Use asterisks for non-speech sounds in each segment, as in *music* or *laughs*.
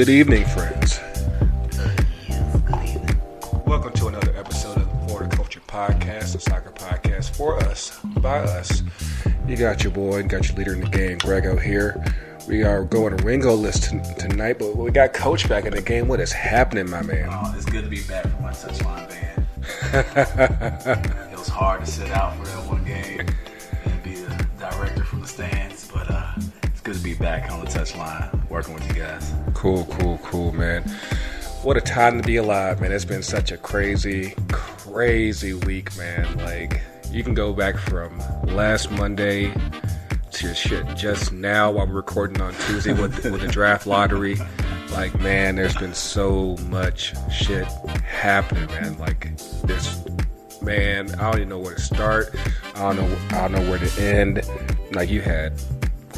Good evening, friends. Welcome to another episode of the For the Culture Podcast, the soccer podcast for us, by us. You got your boy, got your leader in the game, Grego here. We are going to Ringo list t- tonight, but we got Coach back in the game. What is happening, my man? Oh, it's good to be back for my touchline band. *laughs* it was hard to sit out for that one game and be the director from the stands, but uh, it's good to be back on the touchline working with you guys. Cool, cool, cool, man. What a time to be alive, man. It's been such a crazy, crazy week, man. Like, you can go back from last Monday to shit just now while we're recording on Tuesday with, *laughs* with the draft lottery. Like, man, there's been so much shit happening, man. Like, this, man, I don't even know where to start. I don't know, I don't know where to end. Like, you had,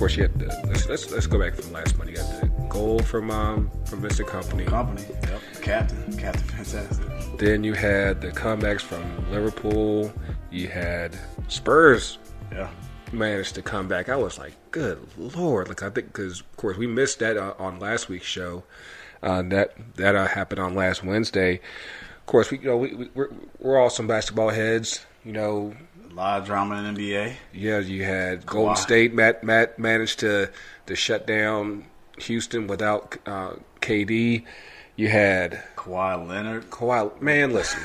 course, you had the, let's, let's, let's go back from last Monday. You got the goal from, um, from Mr. Kompany. Kompany, yep, captain, captain, fantastic. Then you had the comebacks from Liverpool. You had Spurs Yeah, managed to come back. I was like, good lord! Like I think because of course we missed that uh, on last week's show. Uh, that that uh, happened on last Wednesday. Of course, we you know we, we we're, we're all some basketball heads. You know, a lot of drama in the NBA. yeah, you had Golden State. Matt Matt managed to to shut down Houston without uh, KD. You had Kawhi Leonard. Kawhi, man, listen.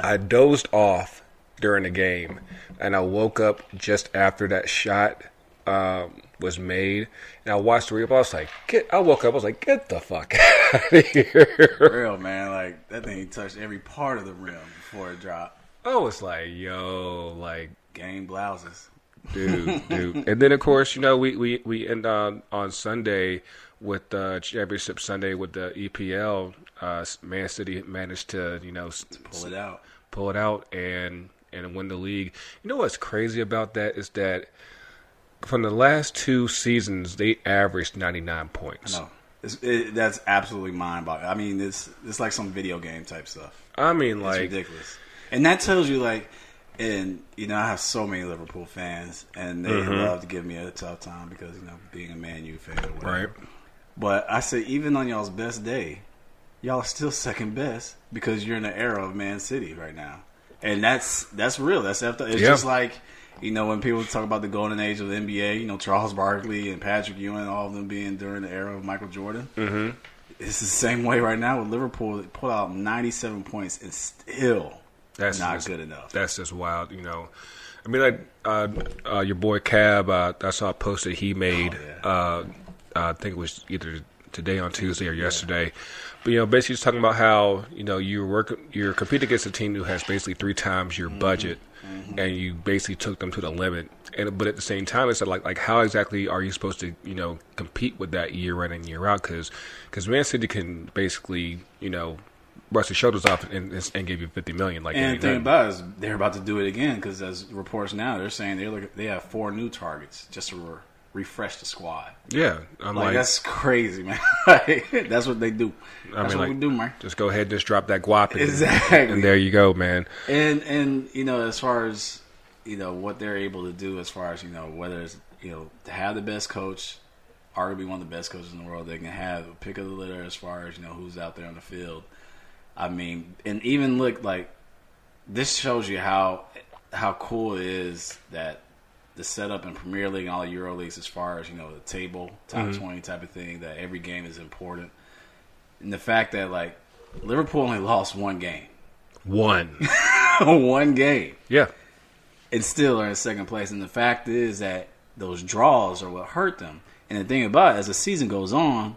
I dozed off during the game, and I woke up just after that shot um, was made, and I watched the replay. I was like, "Get!" I woke up. I was like, "Get the fuck *laughs* out of here!" Real man, like that thing touched every part of the rim before it dropped. I was like, "Yo, like." Game blouses. dude, *laughs* dude. And then of course, you know, we we we end on on Sunday with uh, championship Sunday with the EPL. Uh, Man City managed to you know s- Pull it out. pull it out and and win the league. You know what's crazy about that is that from the last two seasons they averaged 99 points. No, it's, it, that's absolutely mind-boggling. I mean, it's it's like some video game type stuff. I mean It's like ridiculous. And that tells you like and you know, I have so many Liverpool fans and they Mm-hmm. love to give me a tough time because, you know, being a Man U fan or whatever. right. But I say even on y'all's best day, y'all are still second best because you're in the era of Man City right now. And that's that's real. That's after it's Yeah. just like you know, when people talk about the golden age of the NBA, you know, Charles Barkley and Patrick Ewing, all of them being during the era of Michael Jordan. Mm-hmm. It's the same way right now with Liverpool. They put out 97 points and still That's not just- good enough. That's just wild, you know. I mean, like uh, uh, your boy Cab, uh, I saw a post that he made. Oh, uh, I think it was either today on Tuesday or yesterday. But you know, basically, just talking about how you know you're working, you're competing against a team who has basically three times your Mm-hmm. budget, and you basically took them to the limit. And but at the same time, it's like like how exactly are you supposed to you know compete with that year in and year out? Because Because Man City can basically you know brush the shoulders off and, and, give you fifty million. Like And the thing about is they're about to do it again because as reports now, they're saying they look they have four new targets just to re- refresh the squad. yeah, I'm Like, like, that's crazy, man. *laughs* That's what they do. I mean, what like, we do, man. Just go ahead and just drop that guap. And, Exactly. And there you go, man. And and you know, as far as you know, what they're able to do, as far as you know, whether it's you know to have the best coach, arguably one of the best coaches in the world, they can have a pick of the litter as far as you know who's out there on the field. I mean, and even look like this shows you how how cool it is that the setup in Premier League and all Euro leagues, as far as you know, the table top mm-hmm. twenty type of thing, that every game is important, and the fact that like Liverpool only lost one game, One. *laughs* one game, yeah. and still are in second place. And the fact is that those draws are what hurt them. And the thing about it, as the season goes on,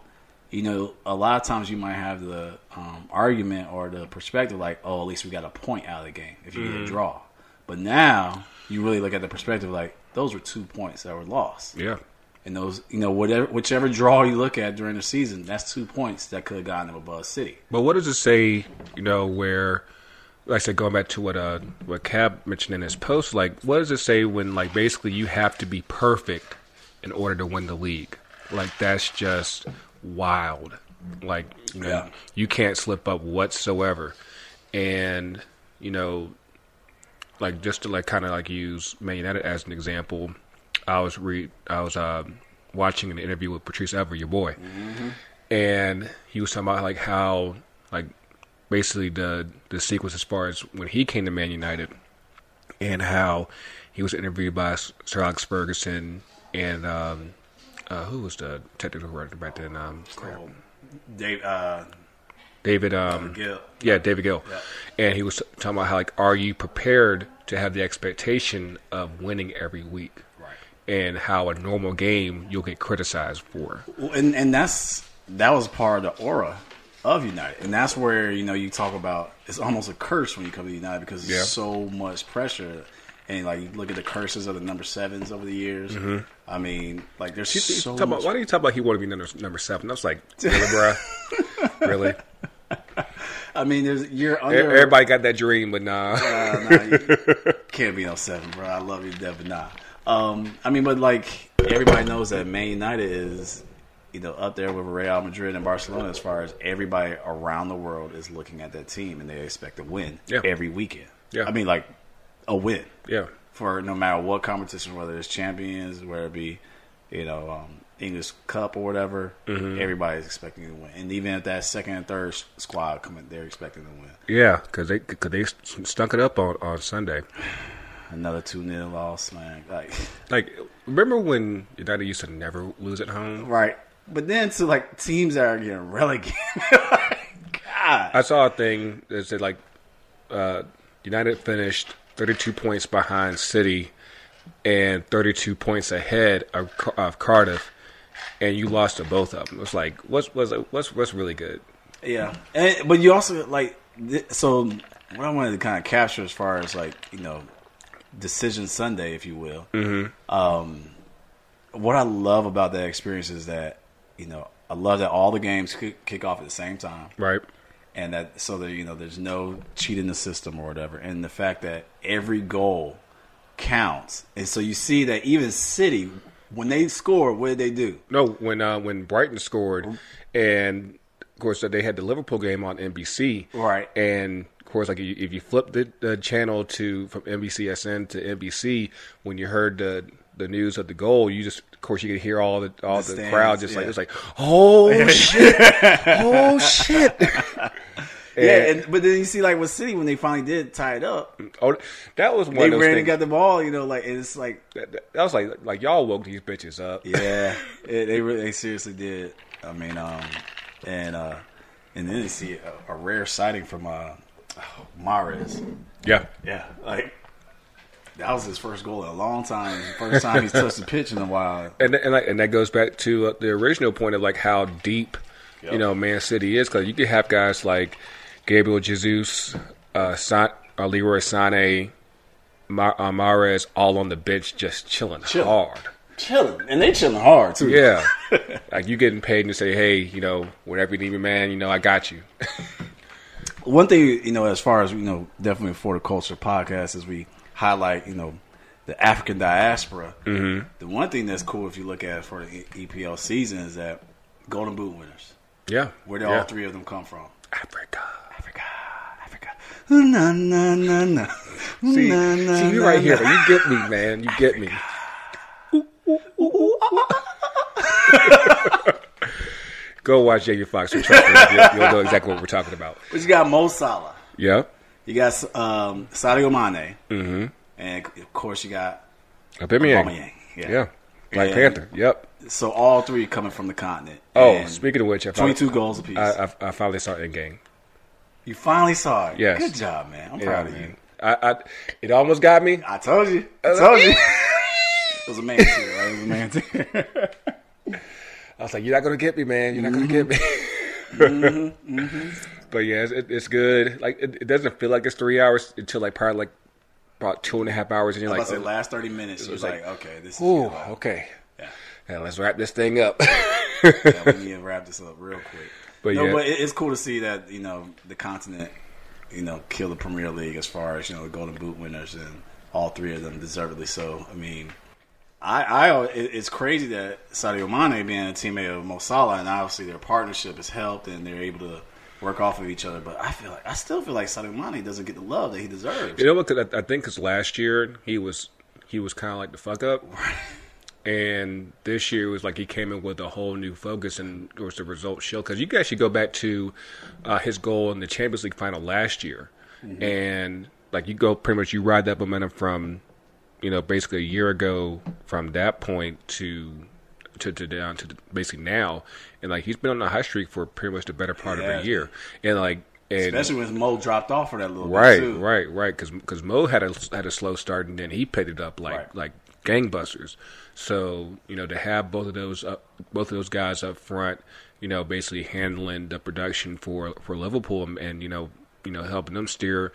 you know, a lot of times you might have the um, argument or the perspective like, oh, at least we got a point out of the game if you get a draw. But now you really look at the perspective like those were two points that were lost. Yeah. And those, you know, whatever whichever draw you look at during the season, that's two points that could have gotten them above City. But what does it say, you know, where, like I said, going back to what uh what Cab mentioned in his post, like, what does it say when, like, basically you have to be perfect in order to win the league? Like, that's just wild. Like, you know, Yeah. you can't slip up whatsoever. And, you know, like just to like kind of like use Man United as an example, I was re I was um, watching an interview with Patrice Evra, your boy, and he was talking about like how like basically the the sequence as far as when he came to Man United, and how he was interviewed by Sir Alex Ferguson and um, uh, who was the technical director back then? Um, crap. Dave, uh, David. Um, Gill. yeah, David Gill. Yeah. And he was talking about how like, are you prepared to have the expectation of winning every week? Right. And how a normal game you'll get criticized for. Well, and and that's that was part of the aura of United, and that's where you know you talk about it's almost a curse when you come to United because Yeah. there's so much pressure, and like you look at the curses of the number sevens over the years. I mean, like there's so Talk about, why do you talk about he wanted to be number, number seven? I was like, *laughs* really, bruh? really? *laughs* I mean, there's you're under. Everybody got that dream, but nah. Uh, nah, *laughs* you can't be no seven, bro. I love you, Devin. Nah. Um, I mean, but like everybody knows that Man United is, you know, up there with Real Madrid and Barcelona as far as everybody around the world is looking at that team and they expect to win Yeah. every weekend. Yeah. I mean, like a win yeah. for no matter what competition, whether it's champions, whether it be, you know, um, English Cup or whatever. Mm-hmm. Everybody's expecting to win, and even if that second and third squad coming, they're expecting to win. Yeah, because they, cause they stunk it up on, on Sunday. *sighs* Another two 0 loss, man. Like. *laughs* Like, remember when United used to never lose at home? Right. But then to like teams that are getting relegated. *laughs* like, God. I saw a thing that said, like, uh, United finished 32 points behind City and 32 points ahead of, of Cardiff, and you lost to both of them. It's like, what's, what's, what's, what's really good? Yeah. And, but you also like th- so what I wanted to kind of capture as far as like, you know, decision Sunday, if you will. Mm-hmm. Um what I love about that experience is that, you know, I love that all the games kick, kick off at the same time. Right? And that so that you know there's no cheating the system or whatever, and the fact that every goal counts, and so you see that even City when they score, what did they do? No, when uh, when Brighton scored, and of course they had the Liverpool game on NBC, Right. And of course, like if you flip the, the channel to from NBCSN to NBC, when you heard the the news of the goal, you just of course you could hear all the all The the, stands, crowd just like yeah. it's like oh *laughs* shit, oh shit. *laughs* Yeah, and but then you see like with City when they finally did tie it up, oh, that was one they of those ran and got the ball. You know, like and it's like that, that was like like y'all woke these bitches up. yeah, it, they really they seriously did. I mean, um, and uh, and then you see a, a rare sighting from uh, Mahrez. Yeah. Yeah, like that was his first goal in a long time. First time he's touched the pitch in a while. and and, like, and that goes back to uh, the original point of like how deep Yep. you know Man City is because you could have guys like Gabriel Jesus, uh, San, uh, Leroy Sané, Ma- uh, Mahrez all on the bench just chilling Chilling. hard. Chilling, and they chilling hard too. Yeah, *laughs* like you getting paid to say, hey, you know, whatever you need man, you know, I got you. One thing you know, as far as you know, definitely for the culture podcast, is we highlight you know the African diaspora. Mm-hmm. The one thing that's cool if you look at for the EPL season is that Golden Boot winners. Yeah, Where did yeah. all three of them come from? Africa. Africa, Africa. Na na na na. See, Na, na, see, you na, right here. na. You get me, man. You get me. Go watch Jamie Foxx and Trust Me. You'll- know exactly what we're talking about. But you got Mo Salah. Yeah. You got um, Sadio Mane. Mm-hmm. And of course, you got Aubameyang. Aubameyang. Yeah. Yeah. Black And- Panther. Yep. So all three coming from the continent. Oh, And speaking of which, I finally, 22 goals apiece. I, I, I finally saw Endgame. you finally saw it. Yes. Good job, man. I'm Yeah, proud of you. I, I, it almost got me. I told you. I told you. *laughs* it was a man too, right? It was a man too. *laughs* I was like, "You're not gonna get me, man. You're not gonna get me." *laughs* Mm-hmm. But yeah, it's, it, it's good. Like it, it doesn't feel like it's three hours until like probably like about two and a half hours, and you're like, say oh. last 30 minutes. You was like, like, okay, this is "Ooh, okay, Yeah. yeah, let's wrap this thing up." yeah, we *laughs* need to wrap this up real quick. But no, yeah. but it, it's cool to see that you know the continent, you know, kill the Premier League as far as you know the Golden Boot winners and all three of them deservedly so. I mean, I, I it's crazy that Sadio Mane being a teammate of Mo Salah and obviously their partnership has helped and they're able to work off of each other. But I feel like I still feel like Sadio Mane doesn't get the love that he deserves. You know what? 'Cause I, I think because last year he was he was kind of like the fuck up, *laughs* and this year was like he came in with a whole new focus, and course the result show. Because you can actually go back to uh, his goal in the Champions League final last year, mm-hmm. and like you go pretty much you ride that momentum from, you know, basically a year ago from that point to to, to down to basically now, and like he's been on a high streak for pretty much the better part yeah. of a year, and like and, especially when Mo dropped off for that little right, bit right, right, because because Mo had a had a slow start and then he picked it up like right. like gangbusters. So you know to have both of those up, both of those guys up front, you know, basically handling the production for for Liverpool and, and you know you know helping them steer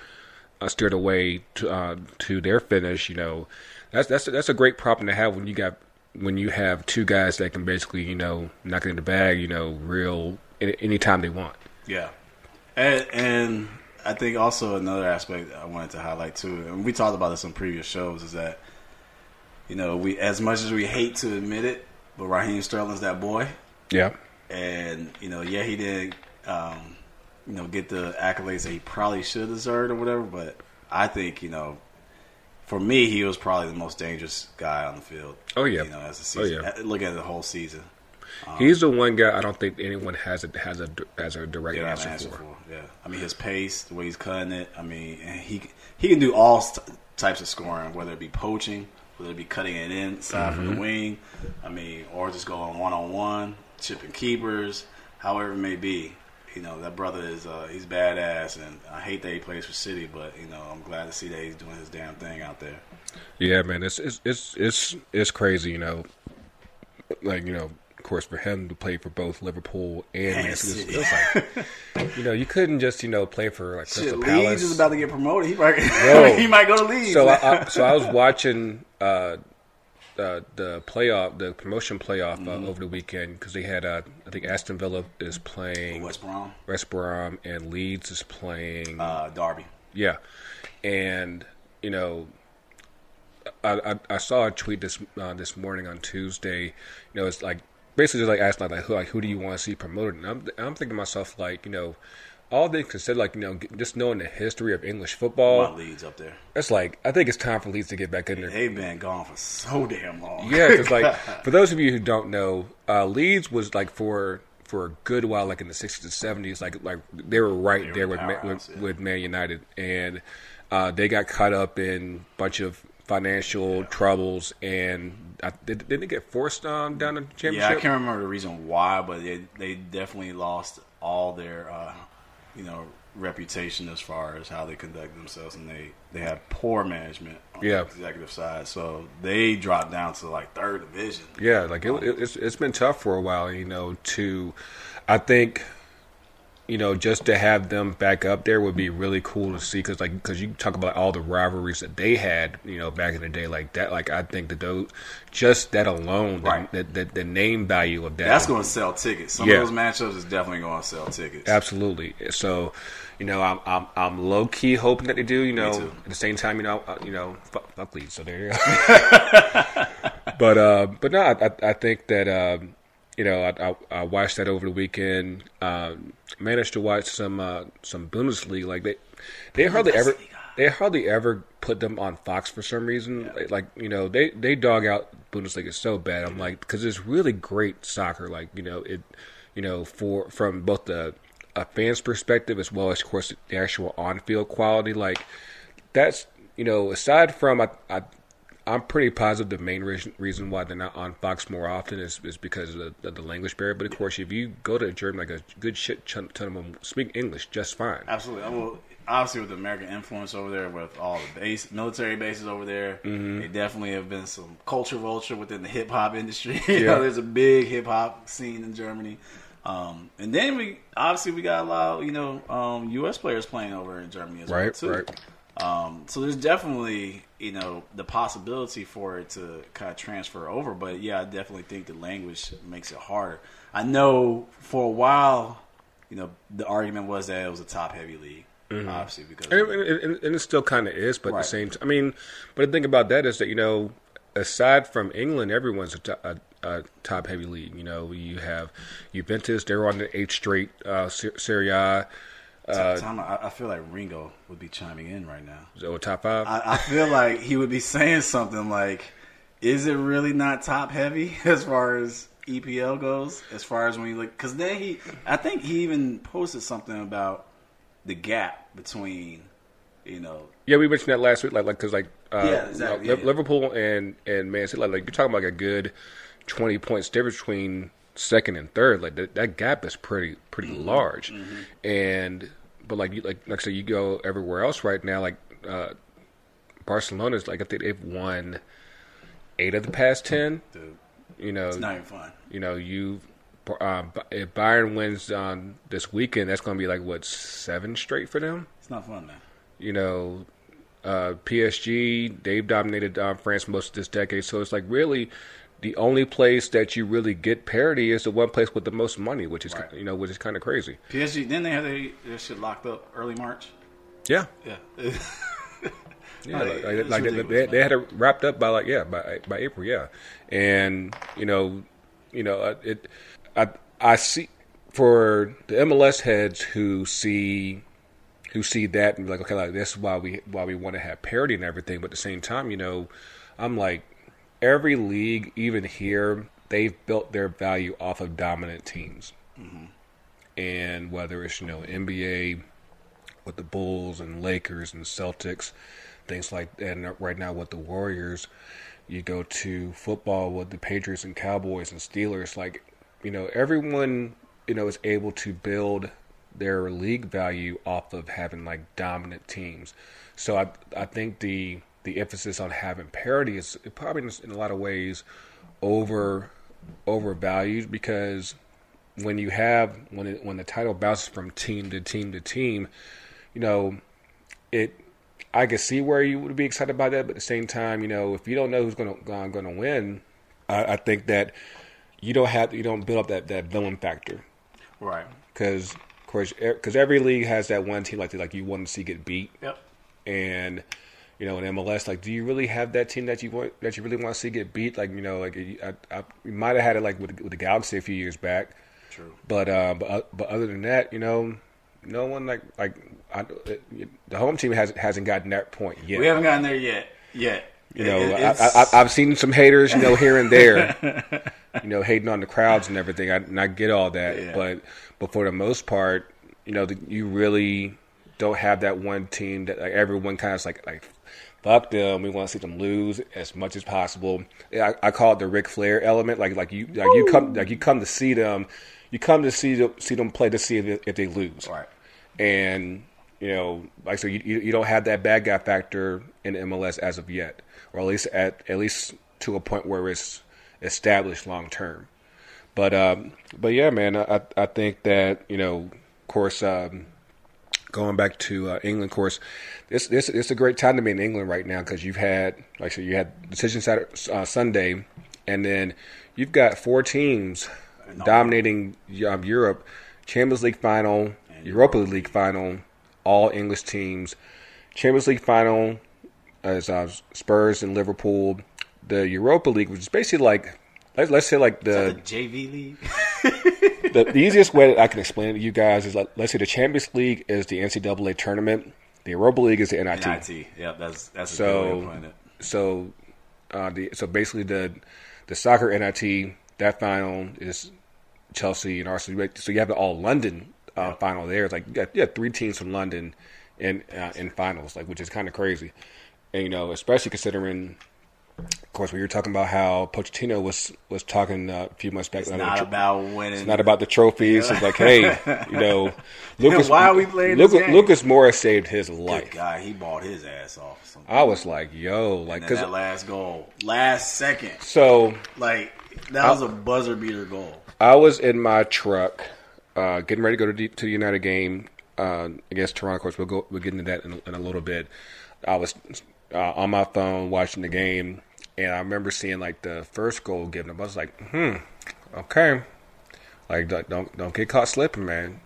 uh, steer the way to uh, to their finish. You know, that's that's that's a great problem to have when you got when you have two guys that can basically you know knock it in the bag. You know, real anytime they want. Yeah, and, and I think also another aspect I wanted to highlight too, and we talked about this on previous shows, is that you know we as much as we hate to admit it, but Raheem Sterling's that boy. Yeah, and you know, yeah, he did. Um, you know, get the accolades that he probably should deserve or whatever. But I think you know, for me, he was probably the most dangerous guy on the field. Oh yeah, you know, as a season. Oh, yeah. Look at the whole season. Um, He's the one guy I don't think anyone has a has a has a direct yeah, answer, answer for. for. Yeah, I mean his pace, the way he's cutting it. I mean, he he can do all st- types of scoring, whether it be poaching, whether it be cutting it inside mm-hmm. from the mm-hmm. wing. I mean, or just going one on one, chipping keepers, however it may be you know that brother is uh, he's badass, and I hate that he plays for City, but you know I'm glad to see that he's doing his damn thing out there. Yeah, man, it's it's it's it's, it's crazy, you know. Like you know, of course, for him to play for both Liverpool and Man City, like, you know, you couldn't just you know play for like Crystal Shit, Palace. Leeds is about to get promoted. He might, *laughs* he might go to Leeds. So I, I, so I was watching. Uh, uh, the playoff, the promotion playoff uh, mm-hmm. over the weekend because they had, uh, I think Aston Villa is playing West Brom, West Brom, and Leeds is playing uh, Derby. Yeah, and you know, I, I, I saw a tweet this uh, this morning on Tuesday. You know, it's like basically just like asking like who like who do you want to see promoted? And I'm I'm thinking to myself like you know all they consider, like you know, just knowing the history of English football. My Leeds up there. It's like I think it's time for Leeds to get back in there. They've been gone for so damn long. Yeah, because like *laughs* for those of you who don't know, uh, Leeds was like for for a good while, like in the sixties and seventies, like like they were right they there were with, Man, with, yeah. with Man United, and uh, they got caught up in a bunch of financial yeah. troubles, and I, did, did they get forced um, down the championship? Yeah, I can't remember the reason why, but they they definitely lost all their. Uh, you know reputation as far as how they conduct themselves, and they they have poor management on yeah. the executive side. So they dropped down to like third division. Yeah, like it, it's it's been tough for a while. You know, to I think you know, just to have them back up there would be really cool to see. Because like, because you talk about all the rivalries that they had, you know, back in the day, like that. Like, I think that those, just that alone, right. the, the, the name value of that, that's going to sell tickets. Some yeah. of those matchups is definitely going to sell tickets. Absolutely. So, you know, I'm I'm, I'm low key hoping that they do. You know, at the same time, you know, uh, you know, fuck, fuck. So there you go. *laughs* but uh, but no, I I think that. Um, you know, I, I, I, watched that over the weekend. Um, managed to watch some uh, some Bundesliga. Like they they hardly ever they hardly ever put them on Fox for some reason. Yeah. Like, you know they they dog out Bundesliga is so bad. I'm like because it's really great soccer. Like you know it you know for from both the a fan's perspective as well as of course the actual on field quality. Like that's you know aside from I, I I'm pretty positive the main reason, reason why they're not on Fox more often is, is because of the, the, language barrier. But of course, if you go to Germany, like a good shit ton, ton of them speak English just fine. Absolutely. Well, obviously, with the American influence over there, with all the base military bases over there, mm-hmm. they definitely have been some culture vulture within the hip hop industry. *laughs* you know, there's a big hip hop scene in Germany. Um, and then we obviously we got a lot, of, you know, um, U.S. players playing over in Germany as right, well too. Right. Um, so there's definitely you know the possibility for it to kind of transfer over, but yeah, I definitely think the language makes it harder. I know for a while, you know, the argument was that it was a top heavy league. Mm-hmm. Obviously, because and, and, and, it still kind of is, but right. at the same time, I mean, but the thing about that is that you know, aside from England, everyone's a, a top heavy league. You know, you have Juventus; they're on the eighth straight uh, Serie A. Uh, Tom, I, I, feel like Ringo would be chiming in right now. So top five? I, I, feel like he would be saying something like, is it really not top heavy *laughs* as far as EPL goes? As far as when you look, because then he, I think he even posted something about the gap between, you know, Yeah, we mentioned that last week, like, like, because like, uh, Yeah, exactly, yeah, yeah. Liverpool and and Man City, like, like, you're talking about like a good twenty points difference between second and third. Like that, that gap is pretty pretty Mm-hmm. large, and but like you like like I said, you go everywhere else right now, like uh, Barcelona's like I think they've won eight of the past ten. dude, You know, it's not even fun. you know you. Uh, if Bayern wins um, this weekend, that's going to be like what seven straight for them It's not fun, man. you know, uh, PSG, they've dominated uh, France most of this decade. So it's like really the only place that you really get parity is the one place with the most money, which is Right. you know which is kind of crazy. PSG, then they had their, their shit locked up early March. Yeah, Yeah. *laughs* yeah. Like, Like, like they, they, they had it wrapped up by like yeah by by April. Yeah, and you know, you know uh, it. I I see for the MLS heads who see who see that and be like, okay, like this is why we why we want to have parity and everything. But at the same time, you know, I'm like every league, even here, they've built their value off of dominant teams, mm-hmm. and whether it's you know NBA with the Bulls and Lakers and Celtics, things like and right now with the Warriors, you go to football with the Patriots and Cowboys and Steelers, like you know everyone you know is able to build their league value off of having like dominant teams. So I I think the the emphasis on having parity is probably in- a lot of ways over overvalued because when you have when it, when the title bounces from team to team to team, you know, it. I can see where you would be excited about that, but at the same time, you know, if you don't know who's going to going to win, I, I think that you don't have you don't build up that that villain factor right. because of course because every league has that one team like like you want to see get beat Yep. and you know in MLS like do you really have that team that you want that you really want to see get beat like you know like I, I, we might have had it like with with the Galaxy a few years back True. but uh, but uh, but other than that, you know, no one like like I, the home team hasn't hasn't gotten that point yet. We haven't gotten there yet. Yet. you know, It- I, it's- I, I- I've seen some haters, you know, here and there, *laughs* you know, hating on the crowds and everything. I, and I get all that, Yeah. but but for the most part, you know, the, you really don't have that one team that like everyone kind of like like. Fuck them. We want to see them lose as much as possible. I, I call it the Ric Flair element. Like like you like you come like you come to see them, you come to see them, see them play to see if, if they lose right. and you know, like so, you you you don't have that bad guy factor in MLS as of yet, or at least at at least to a point where it's established long term. But um, but yeah, man, I I think that you know, of course, um, going back to uh, England, of course, this this it's a great time to be in England right now because you've had like so you had decision Saturday, uh, Sunday, and then you've got four teams dominating um, Europe, Champions League final, Europa League final, all English teams. Champions League final as uh, Spurs and Liverpool. The Europa League, which is basically like let's, let's say like The the, JV league. *laughs* the the easiest way that I can explain it to you guys is like let's say the Champions League is the NCAA tournament, the Europa League is the NIT. NIT. Yep, that's that's a So- good way of it. So, uh, the so basically the the soccer NIT that final is Chelsea and Arsenal. So you have the all London uh, final there. It's like you got, you have three teams from London in uh, in finals, like which is kind of crazy. And you know, especially considering, of course, we were talking about how Pochettino was was talking uh, a few months back. It's about not tr- about winning. it's not about the trophies. It's like, hey, *laughs* you know, Lucas. Why are we playing Lucas, this game? Lucas Moura saved his Good life. guy. He bought his ass off. I was like, yo, like, and then cause that last goal, last second, so like that was a buzzer beater goal. I was in my truck, uh, getting ready to go to the, to the United game uh, against Toronto. Of course, we'll go. We'll get into that in a, in a little bit. I was uh, on my phone watching the game, and I remember seeing like the first goal given up. I was like, hmm, okay, like don't don't, get caught slipping, man.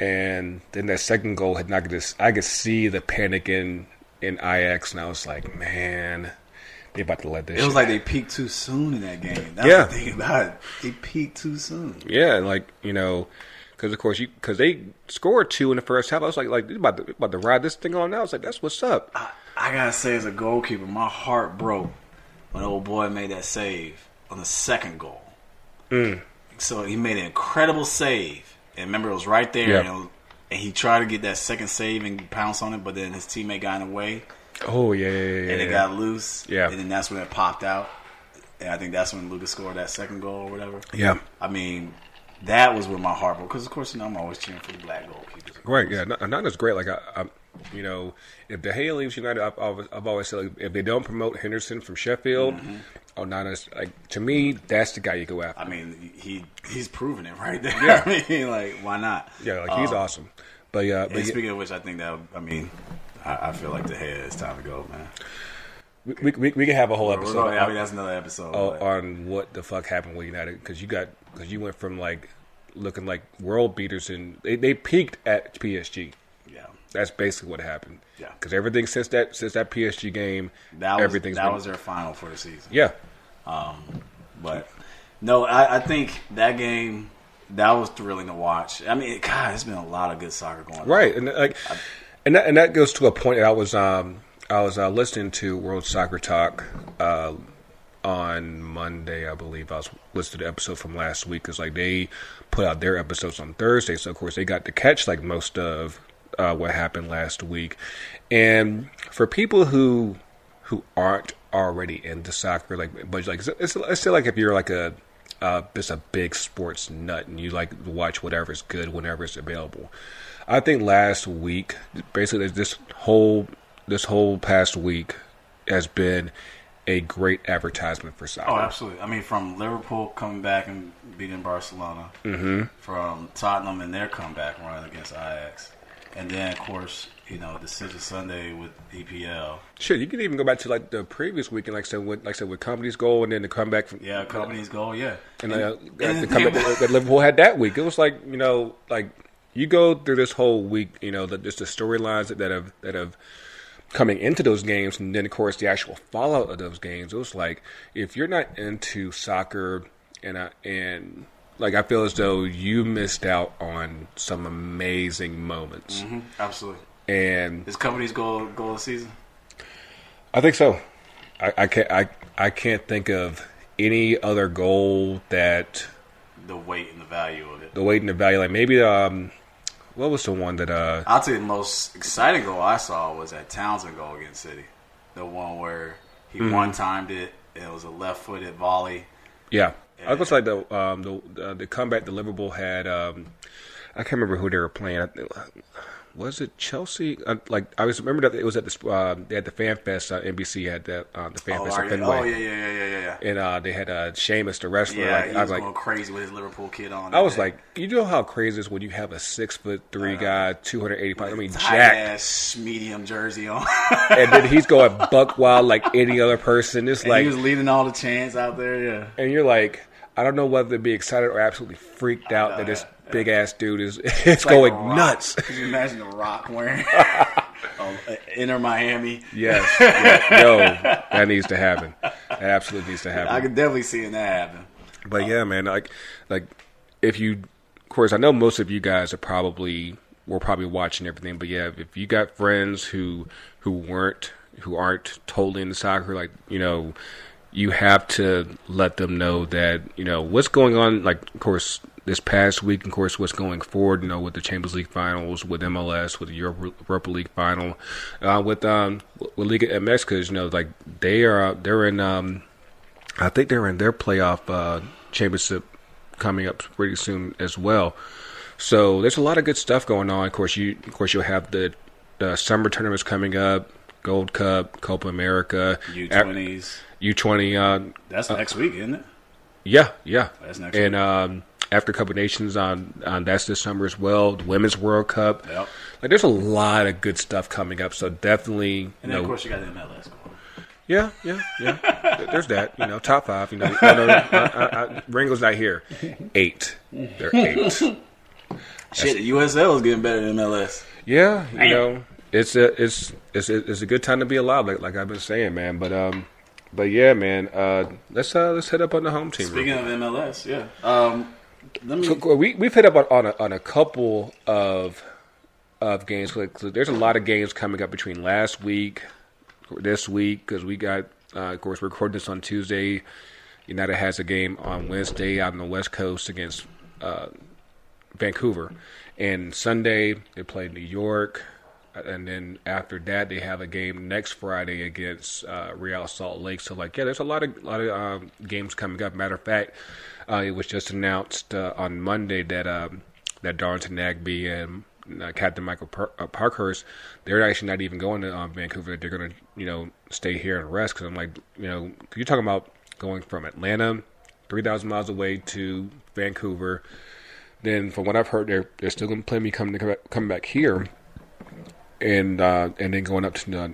And then that second goal had not this. I could see the panic in in Ajax, and I was like, man, they about to let this. It was like they peaked too soon in that game. That's Yeah. the thing about it. They peaked too soon. Yeah, like you know, because of course you because they scored two in the first half. I was like, like about to about to ride this thing on now. I was like, that's what's up. I, I gotta say, as a goalkeeper, my heart broke. When old boy made that save on the second goal. Mm. So he made an incredible save, and remember it was right there, Yeah. and, was- and he tried to get that second save and pounce on it, but then his teammate got in the way, Oh yeah, yeah, yeah. and it yeah. got loose. Yeah. and then that's when it popped out, and I think that's when Lucas scored that second goal or whatever. yeah. I mean, that was where my heart broke because, of course, you know I'm always cheering for the black goalkeepers. Right, yeah, not, not as great. Like I, I, you know, if De Gea leaves United, I've, always- I've always said like, if they don't promote Henderson from Sheffield, not as like to me, that's the guy you go after. I mean, he he's proven it right there. Yeah. *laughs* I mean, like, why not? yeah, like he's Um, awesome. But yeah, but And yeah, speaking of which, I think that I mean, I, I feel like the head it's time to go, man. we, we, we, we can have a whole episode going- I mean, that's another episode. on- on what the fuck happened with United because you got because you went from like looking like world beaters and they, they peaked at PSG. That's basically what happened. Yeah. because everything since that since that PSG game, that was everything's that been- was their final for the season. yeah. But no, I, I think that game that was thrilling to watch. I mean, God, there's been a lot of good soccer going on. Right, and like, and that and that goes to a point that I was um I was uh, listening to World Soccer Talk uh, on Monday, I believe. I was listening to the episode from last week because like they put out their episodes on Thursday, so of course they got to catch like most of uh, what happened last week. And for people who who aren't already into soccer, like but like it's, it's still like if you're like a uh, just a big sports nut and you like to watch whatever's good whenever it's available. I think last week, basically this whole this whole past week has been a great advertisement for soccer. Oh, absolutely. I mean, from Liverpool coming back and beating Barcelona, mm-hmm. from Tottenham and their comeback run against Ajax, and then of course, you know, Decision Sunday with EPL. Shit, you can even go back to like the previous weekend, like I said, with, like I said, with Kompany's goal, and then the comeback from Yeah, Kompany's goal. Yeah, and, uh, and the the *laughs* comeback that, that Liverpool had that week. It was like you know, like you go through this whole week, you know, the, just the storylines that, that have that have coming into those games, and then of course the actual fallout of those games. It was like if you're not into soccer, and I, and like I feel as though you missed out on some amazing moments, Mhm, absolutely. and Is Kompany's goal goal of the season? I think so. I, I can't I I can't think of any other goal that The weight and the value of it. the weight and the value. Like maybe um, what was the one that uh I'll tell you the most exciting goal I saw was that Townsend goal against City. The one where he Mm-hmm. one timed it. It was a left footed volley. yeah. I was like the um the uh, the comeback Liverpool had um I can't remember who they were playing. I Was it Chelsea? Uh, like I was remember that it was at the uh, they had the Fan Fest. Uh, NBC had that uh, the Fan Oh, Fest at Fenway, oh yeah, yeah, yeah, yeah, yeah, and uh, they had uh, Sheamus the wrestler. Yeah, like, he I was was like, going crazy with his Liverpool kid on. I was day. like, you know how crazy it is when you have a six foot three guy, two hundred eighty pounds. I mean, ass medium jersey on. *laughs* and then he's going buck wild like any other person. It's and like, he was leading all the chants out there. Yeah, and you're like, I don't know whether to be excited or absolutely freaked out that this big ass dude is *laughs* it's Like going Rock. nuts. Could you imagine the Rock wearing *laughs* um, Inter Miami? Yes, *laughs* yeah, yo, that needs to happen. That absolutely needs to happen. I can definitely see that happen. But yeah, man, like like if you of course I know most of you guys are probably were probably watching everything, but yeah, if you got friends who who weren't who aren't totally into soccer, like, you know, you have to let them know that, you know, what's going on like of course this past week, of course, what's going forward, you know, with the Champions League finals, with MLS, with the Europa, League final, uh, with um, with Liga MX, because you know, like they are they're in um, I think they're in their playoff uh, championship coming up pretty soon as well. So there's a lot of good stuff going on. Of course, you of course you'll have the, the summer tournaments coming up, Gold Cup, Copa America, U twenties. U twenty. Uh, That's next week, isn't it? yeah, yeah. That's next and week. um, after Cup of Nations on, on that's this summer as well. The Women's World Cup. Yep. Like there's a lot of good stuff coming up. So definitely, And then know, of course you got the MLS going. yeah, yeah, yeah. There's that. You know, top five. You know, no, no, no, I, I, I, Ringo's not here. Eight. They're eight. Shit, the USL is getting better than MLS. Yeah, you know, it's a it's it's it's a good time to be alive, like like I've been saying, man. But um, but yeah, man. Uh, let's uh let's hit up on the home team. Speaking of MLS, yeah. Um, let me. So, we we've hit up on, on a on a couple of of games. Like, there's a lot of games coming up between last week, this week, because we got Uh, of course, we're recording this on Tuesday. United has a game on Wednesday out on the West Coast against uh, Vancouver, and Sunday they play New York, and then after that they have a game next Friday against uh, Real Salt Lake. So like, yeah, there's a lot of lot of um, games coming up. Matter of fact, uh, it was just announced uh, on Monday that um, that Darlington Nagbe and uh, Captain Michael uh, Parkhurst, they're actually not even going to um, Vancouver. They're going to, you know, stay here and rest. Because I'm like, you know, you're talking about going from Atlanta, three thousand miles away to Vancouver. Then, from what I've heard, they're they're still going to plan me coming to come back, come back here, and uh, and then going up to uh,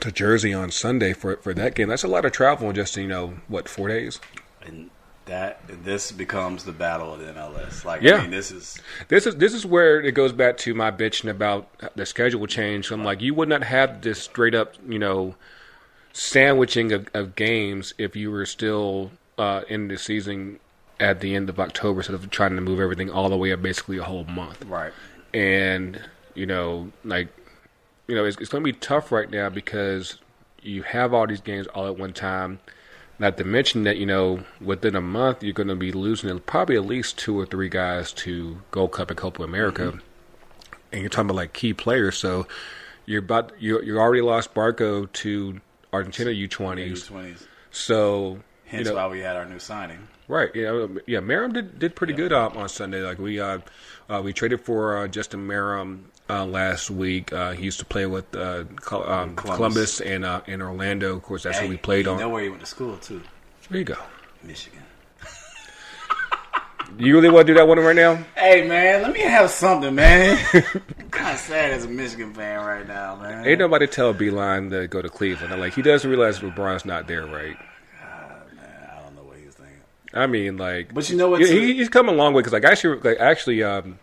to Jersey on Sunday for for that game. That's a lot of travel in just you know what four days. And that this becomes the battle of the MLS. Like, Yeah. I mean, this is This is this is where it goes back to my bitching about the schedule change. I'm like, you would not have this straight up, you know, sandwiching of, of games if you were still uh, in the season at the end of October instead of trying to move everything all the way up basically a whole month. right. And you know, like, you know, it's, it's going to be tough right now because you have all these games all at one time. Not to mention that you know within a month you're going to be losing probably at least two or three guys to Gold Cup and Copa America, and you're talking about like key players. So you're about you you already lost Barco to Argentina U20s. U20s. So Hence you know, why we had our new signing. Right. Yeah. Yeah. Meram did did pretty good um, on Sunday. Like we uh, uh we traded for uh, Justin Meram uh, last week. Uh, he used to play with uh, Col- um, Columbus. Columbus. and uh, in Orlando. Of course, that's who we played you on. know where he went to school too, There you go. Michigan. *laughs* You really want to do that one right now? Hey man, let me have something, man. I'm kind of sad as a Michigan fan right now, man. Ain't nobody tell Beilein to go to Cleveland. I'm like he doesn't realize LeBron's not there, right? Man, I don't know what he was thinking. I mean, like, But you know what? He, he's come a long way because, like, actually, like, actually, um,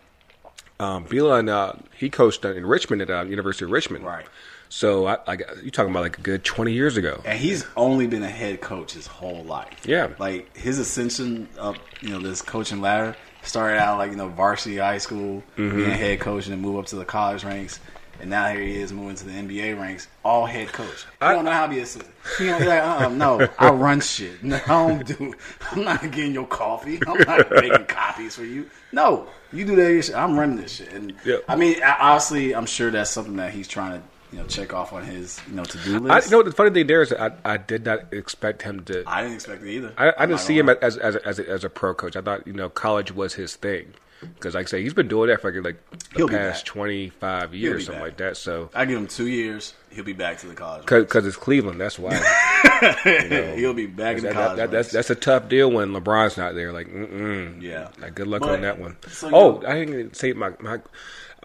um, Beilein, uh, he coached in Richmond at uh, University of Richmond, Right. So, I, I, you talking about like a good twenty years ago? And he's only been a head coach his whole life. Yeah. Like his ascension up, you know, this coaching ladder started out like, you know, varsity high school, Mm-hmm. being a head coach and then move up to the college ranks. And now here he is moving to the NBA ranks, all head coach. I don't know how to be assistant. He don't be like, uh, no, I run shit. *laughs* No, I don't do. I'm not getting your coffee. *laughs* I'm not making copies for you. No, you do that. Shit. I'm running this shit. And Yeah. I mean, I- honestly, I'm sure that's something that he's trying to, you know, check off on his, you know, to do I, list. you know, the funny thing there is, I, I did not expect him to. I didn't expect it either. I, I didn't see him as as a, as a, as a pro coach. I thought you know college was his thing because, like I say, he's been doing that for like the He'll past twenty five be years, something back. like that. So I give him two years. He'll be back to the college. because it's Cleveland, that's why. *laughs* he'll be back in the That- college. that- that's that's a tough deal when LeBron's not there. Like, mm-mm. Yeah. Like, good luck But- on that one. so oh, you- I didn't say my my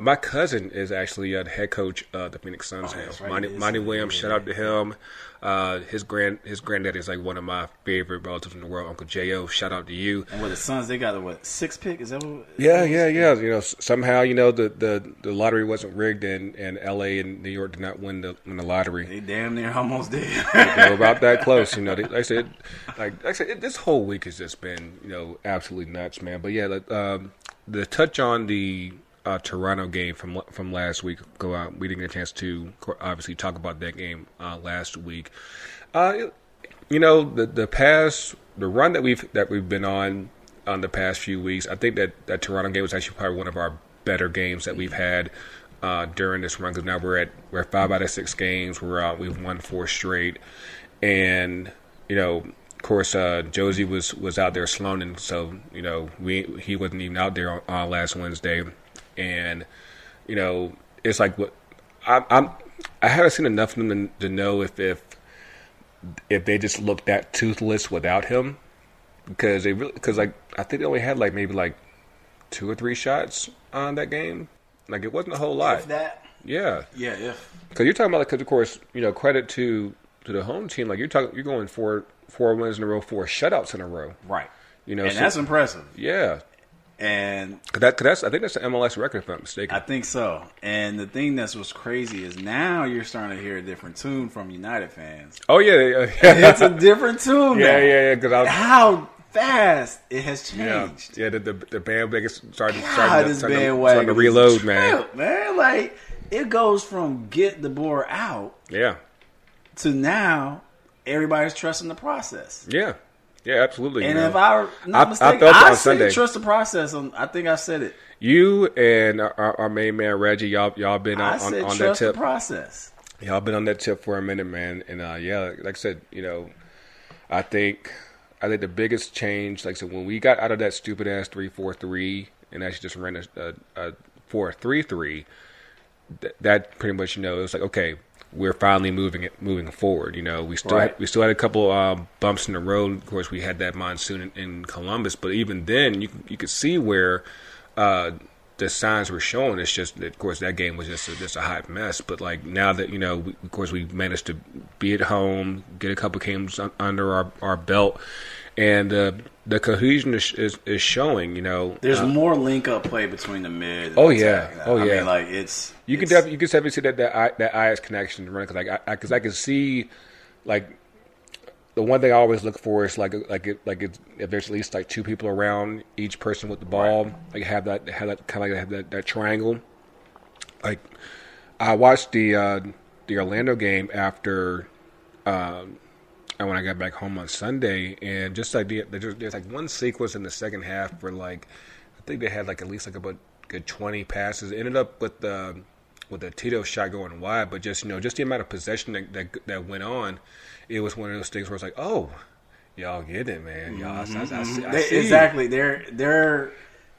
my cousin is actually uh, the head coach of the Phoenix Suns Oh, now. right, Monty. Monty Williams, shout out to him. Uh, his grand his granddaddy is like one of my favorite relatives in the world. Uncle Jo, shout out to you. and with the Suns, they got a what six pick? Is that what? Yeah, yeah, yeah. You know, somehow you know the, the, the lottery wasn't rigged, and, and L.A. and New York did not win the win the lottery. They damn near almost did. We're about that *laughs* close. You know, they, like I said, like, like I said, it, this whole week has just been you know absolutely nuts, man. But yeah, like, um, the touch on the uh, Toronto game from from last week. Go out. We didn't get a chance to obviously talk about that game uh, last week. Uh, you know, the the past the run that we've that we've been on on the past few weeks. I think that that Toronto game was actually probably one of our better games that we've had. Uh, during this run, because now we're at we're five out of six games. We're out. We've won four straight, and you know, of course, uh, Jozy was was out there sloaning, so you know, we he wasn't even out there on, on last Wednesday, and you know, it's like what I, I'm. I haven't seen enough of them to, to know if if if they just looked that toothless without him, because they really because like I think they only had like maybe like two or three shots on that game. Like it wasn't a whole lot. If that, Yeah, yeah, if because you're talking about because of course you know credit to to the home team. Like you're talking, you're going four four wins in a row, four shutouts in a row. right, You know, and so- that's impressive. yeah. And that, that's I think that's the MLS record if I'm mistaken. I think so. And the thing that's what's crazy is now you're starting to hear a different tune from United fans. oh yeah, yeah, yeah, *laughs* It's a different tune. Man. Yeah, now. yeah, yeah. Because I was How fast it has changed. yeah. The the, the bandwagon started God, starting to, this starting to, bandwagon starting to reload, man. man. Like it goes from get the board out Yeah, to now everybody's trusting the process. Yeah, yeah, absolutely. And you know. if I, not I- I mistaken, I, on Sunday. trust the process. On, I think I said it. you and our, our main man Reggie, y'all y'all been on, on, on that trust the tip. process. Y'all been on that tip for a minute, man. And uh, yeah, like I said, you know, I think I think the biggest change, like I said, when we got out of that stupid ass three four three and actually just ran a, a, a four three three, th- that pretty much you know it was like okay, we're finally moving it moving forward. You know, we still Right. had, we still had a couple um, bumps in the road. Of course, we had that monsoon in, in Columbus, but even then, you you could see where. Uh, the signs were showing. It's just, that, of course, that game was just a, just a hot mess. But like now that you know, we, of course, we managed to be at home, get a couple games un- under our, our belt, and uh, the cohesion is, is is showing. You know, There's Uh, more link up play between the mid. And Oh, yeah. attack. Oh, I yeah. mean, like it's you can definitely you can definitely see that that I, that IS connection running because like I because I, can see like the one thing I always look for is like like it, like it's, if there's at least like two people around each person with the ball, like have that have that kind of like have that, that triangle. Like I watched the uh, the Orlando game after. Um, and when I got back home on Sunday, and just like the, there's, there's like one sequence in the second half where like I think they had like at least like about good twenty passes. It ended up with the with the Tito shot going wide, but just you know just the amount of possession that that, that went on, it was one of those things where it's like, oh, y'all get it, man, y'all. I, I, I, see, Mm-hmm. They- see exactly. They're they're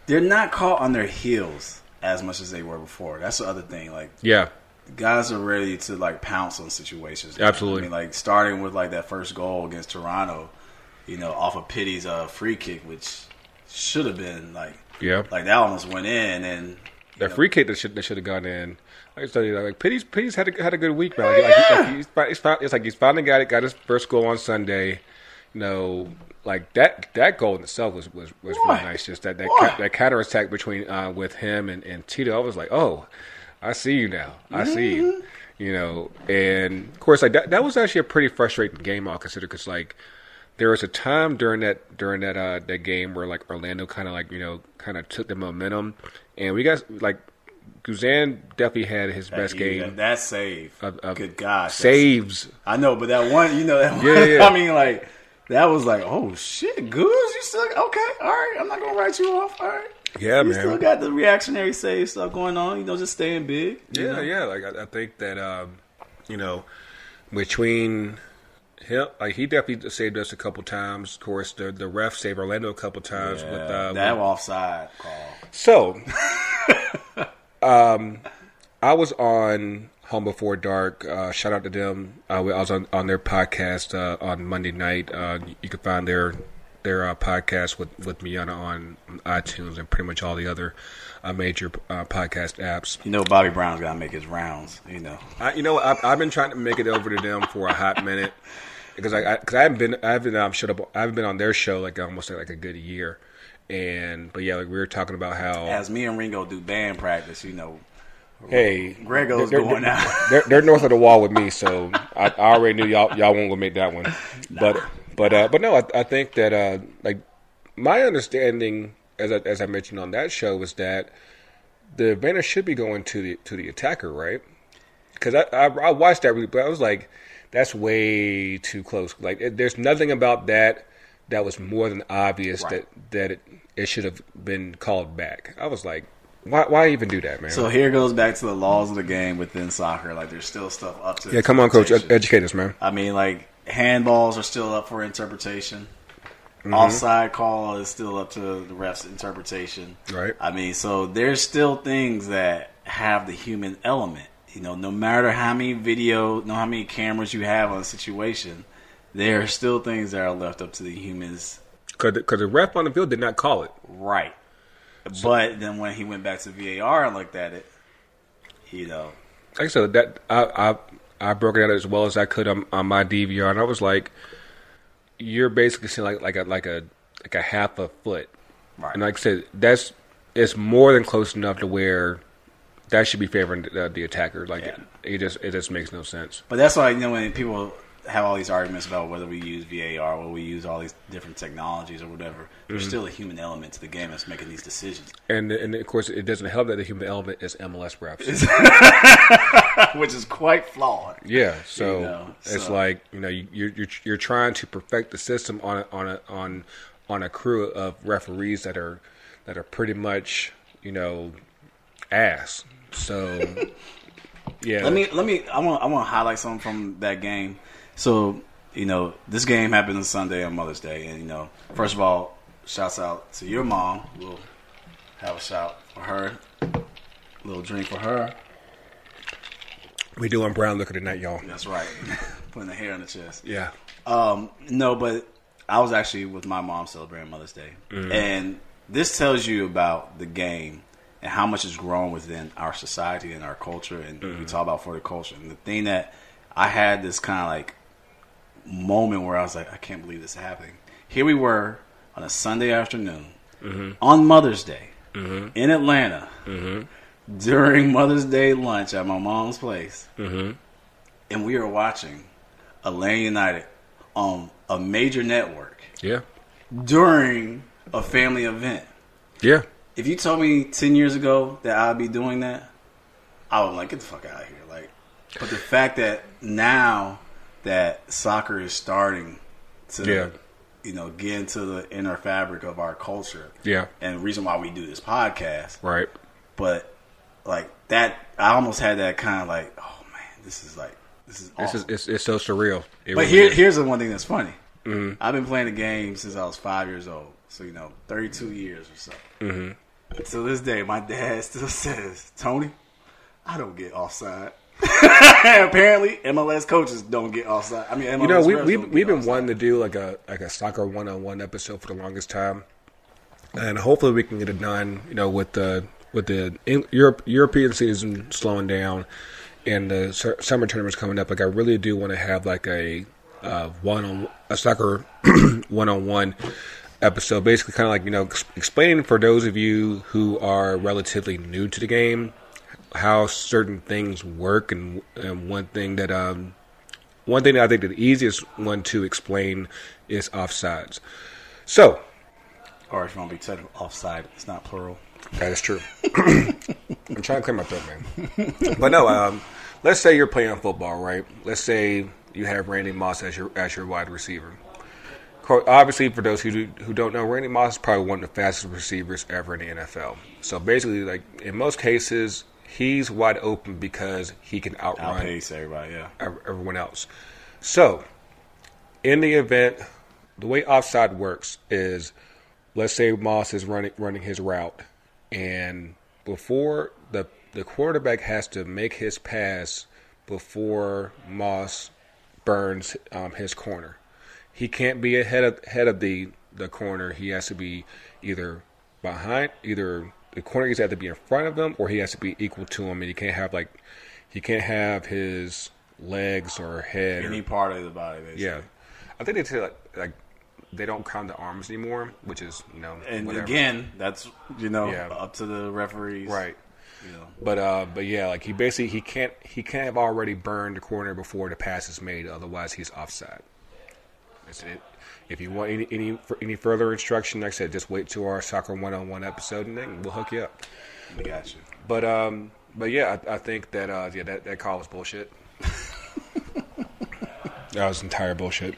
they're not caught on their heels as much as they were before. That's the other thing. Like Yeah, guys are ready to like pounce on situations. Absolutely. I mean, like starting with like that first goal against Toronto, you know, off of Pity's uh, free kick, which should have been like yeah. like that almost went in, and That know, free kick that should that should have gone in. Like I tell you, that. like Pity's Pity's had a, had a good week, man. Like, like, he- like he's, fi- he's it's like he's finally got it. Got his first goal on Sunday. You know, like that that goal in itself was was, was really nice. Just that that, ca- that counter attack between uh, with him and, and Tito. I was like, oh, I see you now. I see you. Mm-hmm. You know, and of course, like that that was actually a pretty frustrating game. I'll consider because like there was a time during that during that uh that game where like Orlando kind of like you know kind of took the momentum, and we got like Guzan definitely had his that, best game. That, that save, of, of good gosh, saves. I know, but that one, you know, that one, Yeah, *laughs* yeah. I mean, like that was like, oh shit, Goose, you still okay? All right, I'm not gonna write you off. All right, Yeah, you man. still got the reactionary save stuff going on. You know, just staying big. Yeah, know? yeah. Like I, I think that um, you know between him, like he definitely saved us a couple times. Of course, the the ref saved Orlando a couple times Yeah, with uh, that with- offside call. So, *laughs* um, I was on Home Before Dark. Uh, shout out to them. Uh, I was on, on their podcast uh, on Monday night. Uh, you can find their their uh, podcast with with Miana on iTunes and pretty much all the other uh, major uh, podcast apps. You know, Bobby Brown's got to make his rounds. You know, I, you know, I've, I've been trying to make it over to them for a hot minute because I because I, haven't been I haven't um, shut up I haven't been on their show like almost like a good year. And but yeah, like we were talking about how as me and Ringo do band practice, you know, Hey, Grego's they're, going they're, out. They're, they're north of the wall with me, so I, I already knew y'all y'all won't go make that one. *laughs* But but uh, but no, I, I think that uh, like my understanding, as I, as I mentioned on that show, was that the advantage should be going to the to the attacker, right? Because I, I I watched that, but I was like, that's way too close. Like, it, there's nothing about that that was more than obvious Right. that that it, it should have been called back. I was like, why why even do that, man? So here goes back to the laws of the game within soccer. Like there's still stuff up to yeah, come on, coach, ed- educate us, man. I mean, like handballs are still up for interpretation. Mm-hmm. Offside call is still up to the ref's interpretation. Right. I mean, so there's still things that have the human element. You know, no matter how many video, no how many cameras you have on a situation, there are still things that are left up to the humans. Because the ref on the field did not call it. Right. but then when he went back to VAR and looked at it, you know, Like I said, that I I, I broke it out as well as I could on, on my DVR, and I was like, "You're basically seeing like like a like a like a half a foot." right. And like I said, that's it's more than close enough to where that should be favoring the, the attacker. Like Yeah. it, it just it just makes no sense. But that's why you know when people have all these arguments about whether we use VAR, whether we use all these different technologies or whatever, there's mm-hmm. still a human element to the game that's making these decisions. And and of course, it doesn't help that the human element is MLS refs. *laughs* which is quite flawed. Yeah, so, You know, it's like you know you, you're you're you're trying to perfect the system on a, on a on on a crew of referees that are that are pretty much you know ass. So *laughs* yeah, Let me let me. I want I want to highlight something from that game. So you know, this game happened on Sunday on Mother's Day, and you know, first of all, shouts out to your mom. We'll have a shout for her. little drink for her. we doing brown liquor tonight, y'all. That's right. *laughs* Putting the hair on the chest. Yeah, Um, no, but I was actually with my mom celebrating Mother's Day, and this tells you about the game and how much it's grown within our society and our culture. And we talk about for the culture. And the thing that I had this kind of like moment where I was like, I can't believe this is happening. Here we were on a Sunday afternoon mm-hmm. on Mother's Day mm-hmm. in Atlanta mm-hmm. during Mother's Day lunch at my mom's place, and we were watching Atlanta United on a major network yeah, during a family event. yeah. If you told me ten years ago that I'd be doing that, I would like get the fuck out of here. Like, but the fact that now that soccer is starting to, Yeah. you know, get into the inner fabric of our culture, Yeah, and the reason why we do this podcast, right. but like that, I almost had that kind of like, oh man, this is like, this is This is it's, it's so surreal. It But really here, is. here's the one thing that's funny. Mm-hmm. I've been playing the game since I was five years old, so you know, 32 years or so. Mm-hmm. To this day, my dad still *laughs* says, "Tony, I don't get offside." *laughs* Apparently, MLS coaches don't get offside. I mean, MLS You know, we, we, we've been wanting to do like a like a soccer one on one episode for the longest time, and hopefully we can get it done. You know, with the with the in, Europe, European season slowing down and the summer tournaments coming up. Like, I really do want to have like a uh, one on a soccer one on one episode, basically kind of like you know ex- explaining for those of you who are relatively new to the game how certain things work and, and one thing that um one thing that I think the easiest one to explain is offsides. So Or if you want to be said offside, it's not plural. that is true. *coughs* I'm trying to clear my throat, man. But no, um, let's say you're playing football, right? Let's say you have Randy Moss as your as your wide receiver. Obviously, for those who do, who don't know, Randy Moss is probably one of the fastest receivers ever in the NFL. So basically, like in most cases, he's wide open because he can outrun Outpace everybody, yeah. everyone else. So, in the event, the way offside works is, let's say Moss is running running his route, and before the the quarterback has to make his pass before Moss burns um, his corner. He can't be ahead of head of the the corner. He has to be either behind, either the corner has to be in front of him, or he has to be equal to him. And he can't have like he can't have his legs or head. or- Any part of the body, basically. yeah, I think they say like, like they don't count the arms anymore, which is you know And whatever. again, that's you know Yeah. up to the referees, right. You know, But uh, but yeah, like he basically he can't he can't have already burned the corner before the pass is made. Otherwise, he's offside. That's it. If you want any any for any further instruction, like I said, just wait to our soccer one on one episode, and then we'll hook you up. we got you. But um, but yeah, I, I think that uh, yeah, that that call was bullshit. *laughs* that was entire bullshit.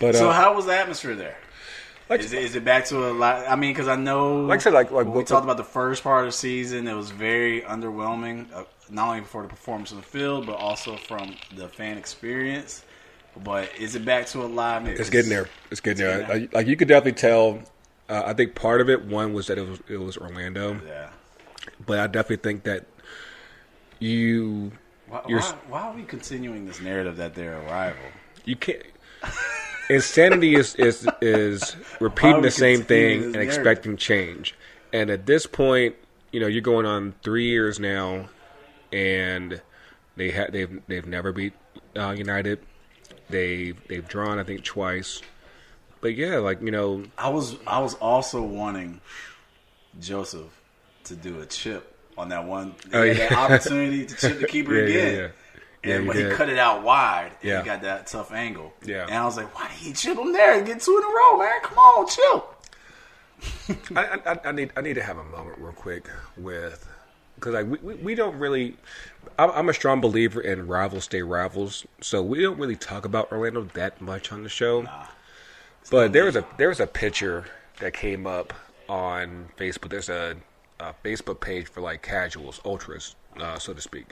But So uh, how was the atmosphere there? like, Is it, is it back to a lot? I mean, because I know, Like I said, like- like we what- talked about the first part of the season, it was very underwhelming. Uh, not only for the performance on the field, but also from the fan experience. But is it back to a live? It's getting there. It's getting there. getting Like, you could definitely tell. Uh, I think part of it, one was that it was it was Orlando, Yeah. but I definitely think that you Why, why, why are we continuing this narrative that they're a rival? you can't. Insanity is is is *laughs* repeating the same thing and narrative? expecting change. And at this point, you know, you're going on three years now, and they ha- they've they've never beat uh, United. They they've drawn, I think, twice. But yeah, like you know, I was I was also wanting Joseph to do a chip on that one. He Oh, had yeah. that opportunity to chip the keeper *laughs* Yeah, again. yeah. And he but he cut it out wide. And Yeah. he got that tough angle. Yeah. And I was like, why did he chip him there and get two in a row, man? Come on, chill. *laughs* I, I, I need I need to have a moment real quick with because like we, we, don't really. I'm, I'm a strong believer in rivals stay rivals, so we don't really talk about Orlando that much on the show. but there was a there was a picture that came up on Facebook. There's a, a Facebook page for like casuals, ultras, uh, so to speak,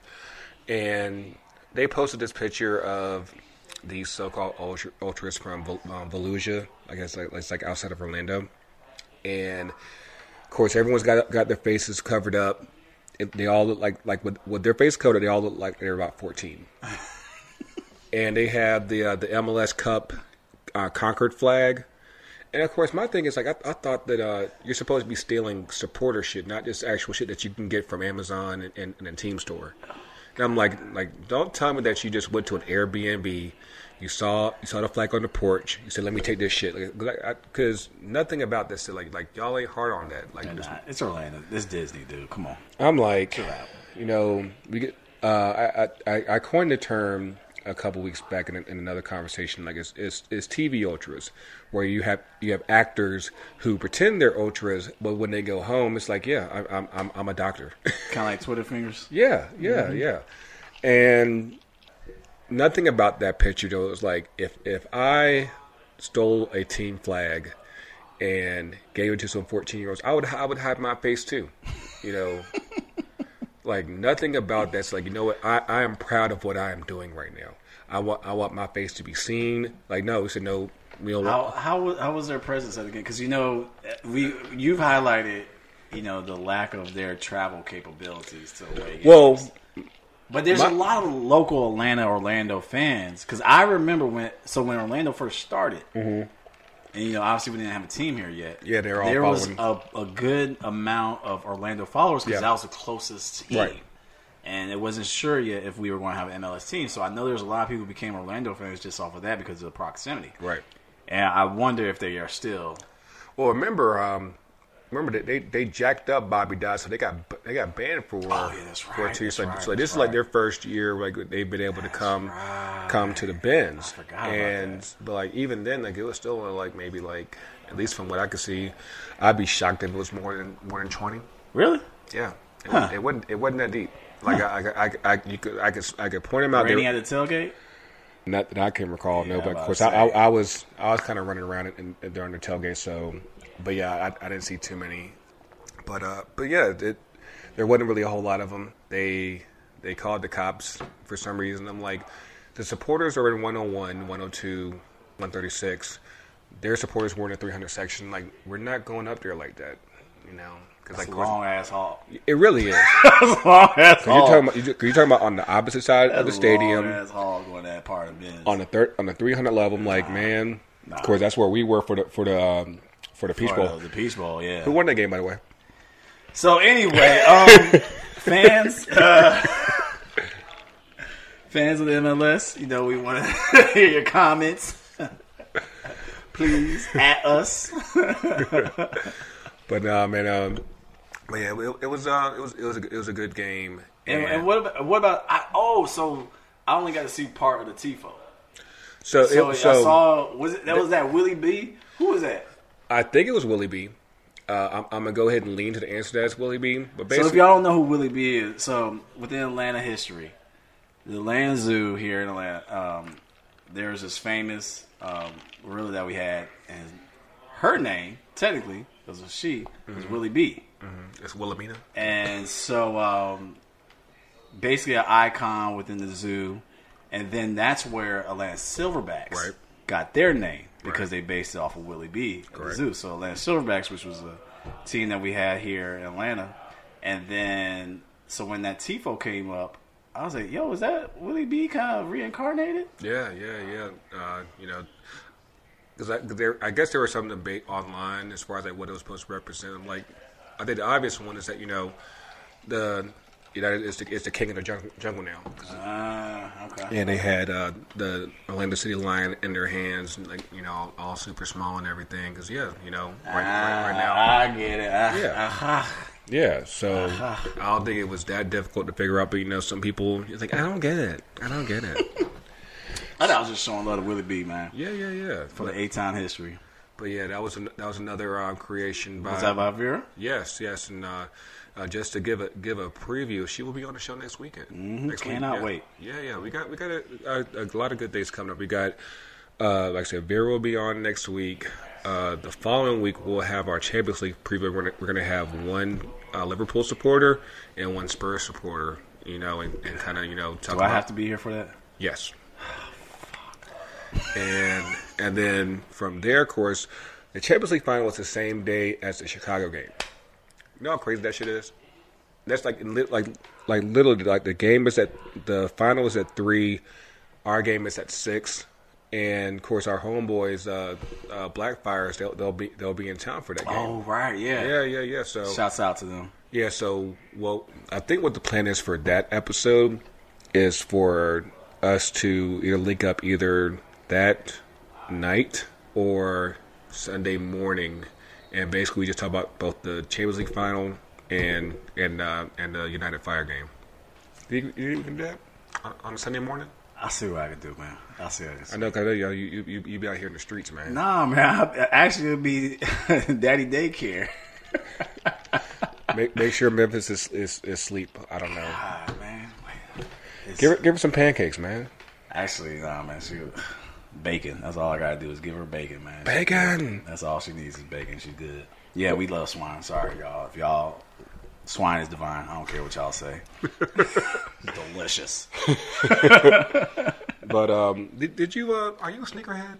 and they posted this picture of these so-called ultra, ultras from um, Volusia. I guess like, it's like outside of Orlando, and of course everyone's got got their faces covered up. It, they all look like like with, with their face covered. They all look like they're about fourteen, *laughs* and they have the uh, the MLS Cup uh, Concord flag. And of course, my thing is like I, I thought that uh, you're supposed to be stealing supporter shit, not just actual shit that you can get from Amazon and, and, and a team store. And I'm like, like, don't tell me that you just went to an Airbnb, you saw you saw the flag on the porch, you said, "Let me take this shit," because nothing about this, like, like y'all ain't hard on that. Like, Nah, it's Orlando. It's Disney, dude. Come on. I'm like, you know, we get. Uh, I, I I coined the term a couple weeks back in, in another conversation. Like it's, it's it's TV ultras, where you have you have actors who pretend they're ultras, but when they go home, it's like, yeah, I, I'm I'm I'm a doctor. Kind of like Twitter fingers. *laughs* yeah, yeah, yeah, and nothing about that picture though. It was like if if I stole a team flag and gave it to some 14 year olds, I would I would hide my face too, you know. *laughs* like nothing about that's like you know what I, I am proud of what I am doing right now. I want I want my face to be seen. Like no, we said no. We don't. How how was, how was their presence at the game? Because you know we you've highlighted you know the lack of their travel capabilities to away games. well, But there's My- a lot of local Atlanta, Orlando fans. Because I remember when, so when Orlando first started, and you know, obviously we didn't have a team here yet. Mm-hmm. Yeah, they were all There was a, a good amount of Orlando followers because Yeah. that was the closest team. Right. And it wasn't sure yet if we were going to have an MLS team. So I know there's a lot of people who became Orlando fans just off of that because of the proximity. right. And I wonder if they are still. Well, remember, um, remember that they, they jacked up Bobby Dodd, so they got they got banned for Oh, yeah, that's for two. that's So, right, so that's this is like their first year, like they've been able to come right. come to the Benz. I forgot about and but like even then, like it was still like maybe like at least from what I could see, I'd be shocked if it was more than more than twenty. Really? Yeah, it, Huh. it wasn't it wasn't that deep. Like I, I, I, I, you could I could I could point them out. Raining were- at the tailgate? not that I can recall, no. But of course, I, I. I was I was kind of running around in, in, during the tailgate. So, but yeah, I, I didn't see too many. But uh, but yeah, it, there wasn't really a whole lot of them. They they called the cops for some reason. I'm like, the supporters are in 101, 102, 136. Their supporters were in the 300 section. Like, we're not going up there like that, you know? Because like, a long ass hall. it really is. *laughs* That's a long ass You're talking about you're talking about on the opposite side of the stadium. Long ass haul going that part of Benz. on the third on the 300 level. I'm like, man, of course that's where we were for the for the um, for the Peach Bowl. of The Peach Bowl, yeah. Who won that game, by the way? So anyway, um, *laughs* fans, uh, fans of the MLS, you know, we want to *laughs* hear your comments. *laughs* Please at us. But uh, man, um, but yeah, it, it was uh, it was it was a, it was a good game. And, and what about what about? I, oh, so I only got to see part of the tifo. so So, it, so I saw was it that was that Willie B? Who was that? I think it was Willie B. Uh, I'm, I'm gonna go ahead and lean to the answer that it's Willie B. But So if y'all don't know who Willie B is, so within Atlanta history, the Atlanta Zoo here in Atlanta, um, there's this famous um, gorilla that we had, and her name technically because was she was Willie B. it's Wilhelmina. and so um, basically an icon within the zoo, and then that's where Atlanta Silverbacks Right. got their name because Right. they based it off of Willie B at the zoo. So Atlanta Silverbacks, which was a team that we had here in Atlanta, and then so when that tifo came up. I was like, "Yo, is that Willie B kind of reincarnated?" Yeah, yeah, yeah. Uh, you know, because I, there, I guess there was some debate online as far as like what it was supposed to represent. Like, I think the obvious one is that you know, the United is the, is the king of the jungle, jungle now. Ah, okay. And they had uh, the Orlando City Lion in their hands, like you know, all super small and everything. Because yeah, you know, right, right, right now, Ah, I get it. Ah, Yeah. aha. yeah. So I don't think it was that difficult to figure out. But you know, some people you think I don't get it. I don't get it. *laughs* I thought I was just showing love to Willie B, man, yeah, yeah, yeah. for the eight-time history. but yeah, that was an, that was another um, creation by Was that by Vera? yes, yes, and uh, uh, just to give a give a preview, she will be on the show next weekend. Mhm, Next week, cannot yeah. wait. Yeah, yeah, we got we got a, a, a lot of good things coming up. We got uh, like I said, Vera will be on next week. Uh, the following week we'll have our Champions League preview. We're gonna, we're gonna have one uh, Liverpool supporter and one Spurs supporter. You know, and, and kind of you know talk Do I have to be here for that? Yes. And and then from there, of course, the Champions League final was the same day as the Chicago game. You know how crazy that shit is. That's like like like literally like the game is at the final is at three, our game is at six, and of course our homeboys, uh, uh, Blackfires, they'll they'll be they'll be in town for that game. Oh right, yeah. Yeah, yeah, yeah. So Shouts out to them. yeah, so well, I think what the plan is for that episode is for us to either link up either that night or Sunday morning, and basically we just talk about both the Champions League final and and uh, and the United Fire game. You, you, can do that on, a Sunday morning? I see what I can do, man. I see what I can do. I know, cause you, know, you you you you be out here in the streets, man. Nah, man. I, actually, it'll be *laughs* daddy daycare. *laughs* Make, make sure Memphis is, is is asleep. I don't know. Ah, man. It's, Give her give her some pancakes, man. actually, nah, man. She bacon. That's all I gotta do is give her bacon, man. Bacon. That's all she needs is bacon. She's good. Yeah, we love swine. Sorry, y'all. If y'all swine is divine. I don't care what y'all say. *laughs* Delicious. *laughs* But um, did, did you uh, are you a sneakerhead?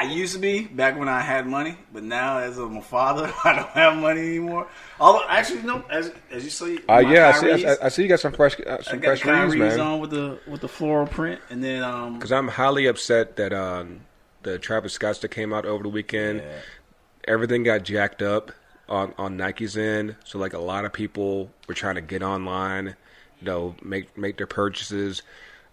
I used to be back when I had money, but now as I'm a father, *laughs* I don't have money anymore. Although, actually, no. As as you see, Uh, yeah, I see, Kyries, I, I see you got some fresh uh, I some got fresh Kyrie's man. on with the with the floral print, and then um, Because I'm highly upset that um, the Travis Scotts that came out over the weekend, yeah. everything got jacked up on on Nike's end. So like a lot of people were trying to get online, you know, make make their purchases.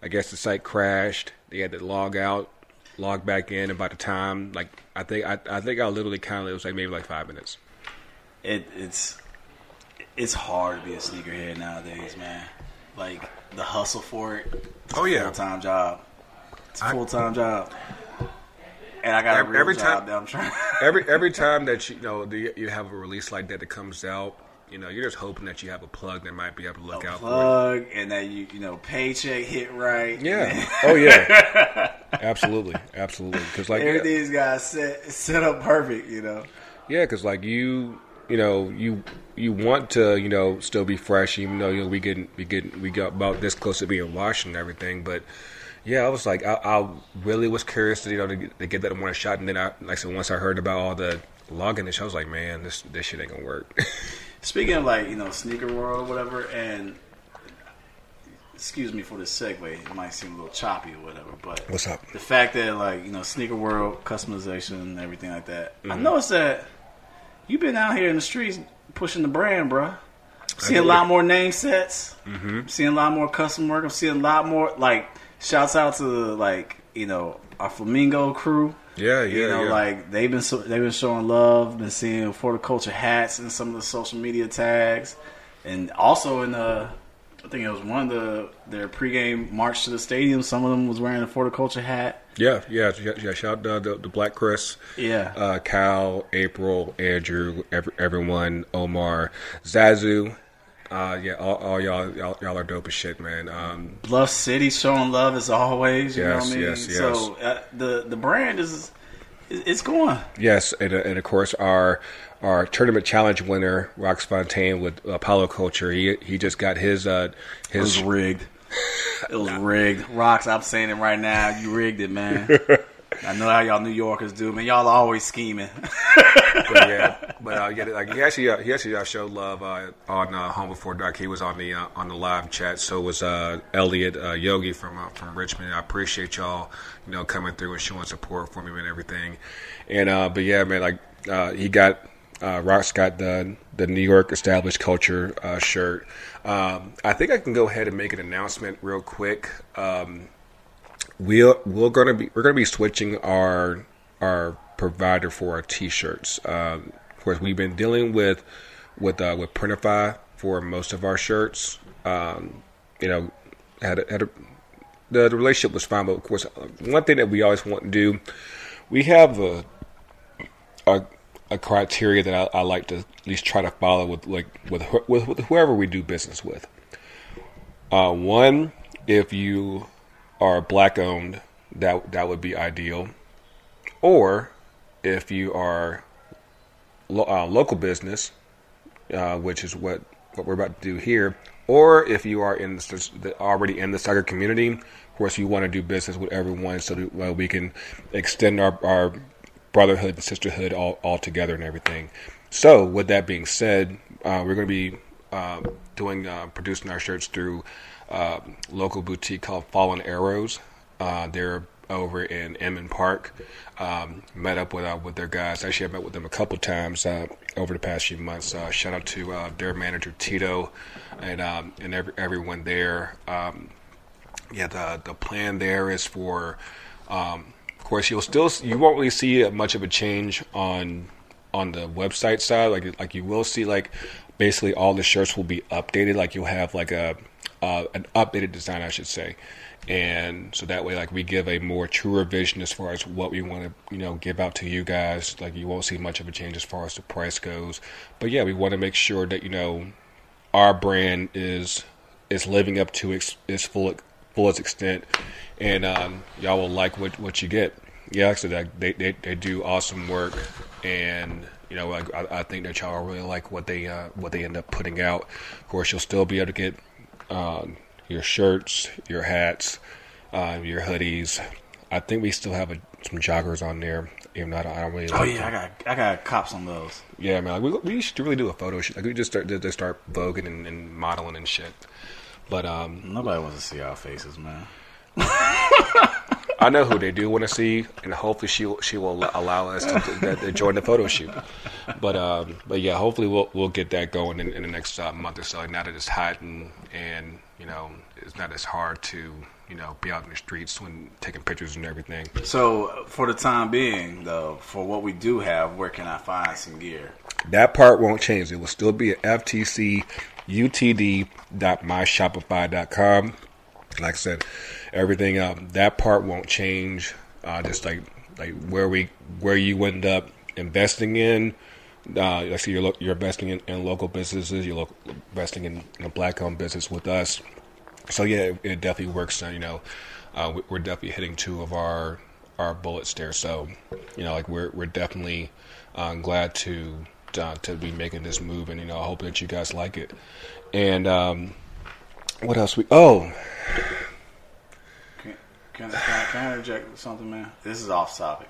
I guess the site crashed. They had to log out, log back in. And by the time, like I think I, I think I literally counted. It was like maybe like five minutes. it, it's it's hard to be a sneakerhead nowadays, man. Like the hustle for it. It's Oh, yeah. full time job. It's a full time job, and I got a Every- every job time- that I'm trying. *laughs* *laughs* every every time that you, you know the, you have a release like that that comes out, you know, you're just hoping that you have a plug that might be able to look out for it. plug and that you you know paycheck hit right. Yeah. *laughs* Oh yeah. absolutely. Absolutely. Because like Everything's got set set up perfect, you know. yeah, because like you, you know, you you want to, you know, still be fresh, even though you know we getting we getting we got about this close to being washed and everything, but. Yeah, I was like, I, I really was curious to you know to get, to get that one shot, and then I like said once I heard about all the logging and I was like, man, this this shit ain't gonna work. *laughs* Speaking of like you know sneaker world or whatever, and excuse me for the segue, it might seem a little choppy or whatever, but What's up? the fact that like you know sneaker world customization and everything like that, I Mm-hmm. noticed that you've been out here in the streets pushing the brand, bruh. Seeing a lot more name sets, mm-hmm. seeing a lot more custom work. I'm seeing a lot more like shouts out to like you know our Flamingo crew. Yeah, yeah, You know, yeah. like they've been so, they've been showing love, been seeing for the culture hats and some of the social media tags, and also in the I think it was one of the their pregame march to the stadium. Some of them was wearing a for the culture hat. yeah, yeah, yeah. shout out to the Black Chris. Yeah, uh, Cal, April, Andrew, every, everyone, Omar, Zazu. Uh, yeah, all, all y'all, y'all, y'all are dope as shit, man. Um, Bluff City showing love as always. You know Yes, what I mean? yes, yes. So uh, the the brand is it's going. yes, and, uh, and of course our our tournament challenge winner, Rox Fontaine with Apollo Culture. He he just got his uh It was his rigged. It was rigged. Rocks, I'm saying it right now. You rigged it, man. *laughs* I know how y'all New Yorkers do, man. Y'all are always scheming. *laughs* but yeah, *laughs* but uh, yeah, like he actually uh, he actually uh, showed love uh, on uh, Home Before Dark. He was on the uh, on the live chat. So was uh, Elliot uh, Yogi from uh, from Richmond. I appreciate y'all, you know, coming through and showing support for me and everything. And uh, but yeah, man, like uh, he got. Uh, Rock's got the the New York established culture uh, shirt. Um, I think I can go ahead and make an announcement real quick. Um, we're we're gonna be we're gonna be switching our our provider for our t-shirts. Um, of course, we've been dealing with with uh, with Printify for most of our shirts. Um, you know, had a, had a, the, the relationship was fine, but of course, uh, one thing that we always want to do, we have a a, a criteria that I, I, like to at least try to follow with like with with, with whoever we do business with. Uh, one, if you are black owned, that that would be ideal. Or if you are lo- uh, local business, uh, which is what what we're about to do here, or if you are in the, already in the soccer community, of course you want to do business with everyone so that well, we can extend our, our brotherhood and sisterhood all, all together and everything. So, with that being said, uh, we're going to be uh, doing uh, producing our shirts through uh, local boutique called Fallen Arrows. Uh, they're over in Inman Park. Um, met up with uh, with their guys. Actually, I met with them a couple times over the past few months. shout out to their manager Tito and um, and every, everyone there. Um, yeah, the the plan there is for. Um, of course, you'll still you won't really see much of a change on on the website side. Like like you will see like basically all the shirts will be updated. Like you'll have like a uh, an updated design, I should say, and so that way like we give a more truer vision as far as what we want to you know give out to you guys. Like you won't see much of a change as far as the price goes, but yeah, we want to make sure that you know our brand is is living up to its, its full fullest extent, and um, y'all will like what what you get. Yeah, that they, they they do awesome work, and you know I, I think that y'all really like what they uh, what they end up putting out. Of course, you'll still be able to get uh, your shirts, your hats, uh, your hoodies. I think we still have a, some joggers on there. Even though I don't, I don't really. Oh like yeah, them. I got I got cops on those. Yeah, man. Like, we, we should really do a photo shoot. Like we just start just start voguing and, and modeling and shit. But um, nobody wants to see our faces, man. *laughs* I know who they do want to see, and hopefully she she will allow us to, to, to join the photo shoot. But um, but yeah, hopefully we'll we'll get that going in, in the next uh, month or so. Now that it's hot and and you know it's not as hard to you know be out in the streets when taking pictures and everything. So for the time being, though, for what we do have, where can I find some gear? That part won't change. It will still be at FTC utd.myshopify.com. Like I said, everything um, that part won't change. Uh, just like like where we where you end up investing in. Uh, see, you're, you're investing in, in, local businesses. You're investing in, in a black-owned business with us. So yeah, it, it definitely works. Uh, you know, uh, we're definitely hitting two of our our bullets there. So you know, like we're we're definitely uh, glad to uh, to be making this move, and you know, I hope that you guys like it. And um, what else? We oh. Can, can, can, can I interject something, man? This is off topic.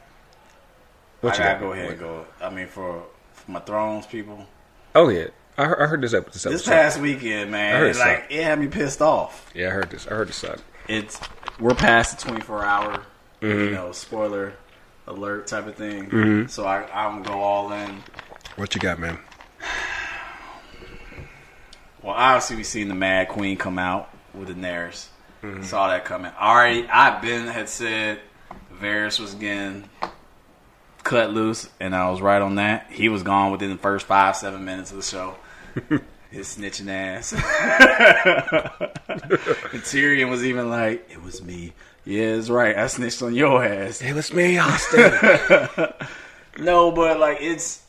What I gotta go ahead and go. I mean, for, for my Thrones people. Oh yeah, I heard, I heard this episode. This past weekend, man, I heard it like it had me pissed off. Yeah, I heard this. I heard this suck. It's we're past the twenty four hour, mm-hmm. you know, spoiler alert type of thing. Mm-hmm. So I I'm gonna go all in. What you got, man? Well, obviously we've seen the Mad Queen come out with the Daenerys. Mm-hmm. Saw that coming. Already, I've been had said Varys was getting cut loose, and I was right on that. He was gone within the first five seven minutes of the show. His snitching ass. and *laughs* Tyrion was even like, "It was me." Yeah, it's right. I snitched on your ass. It was me, Austin. *laughs* no, but like it's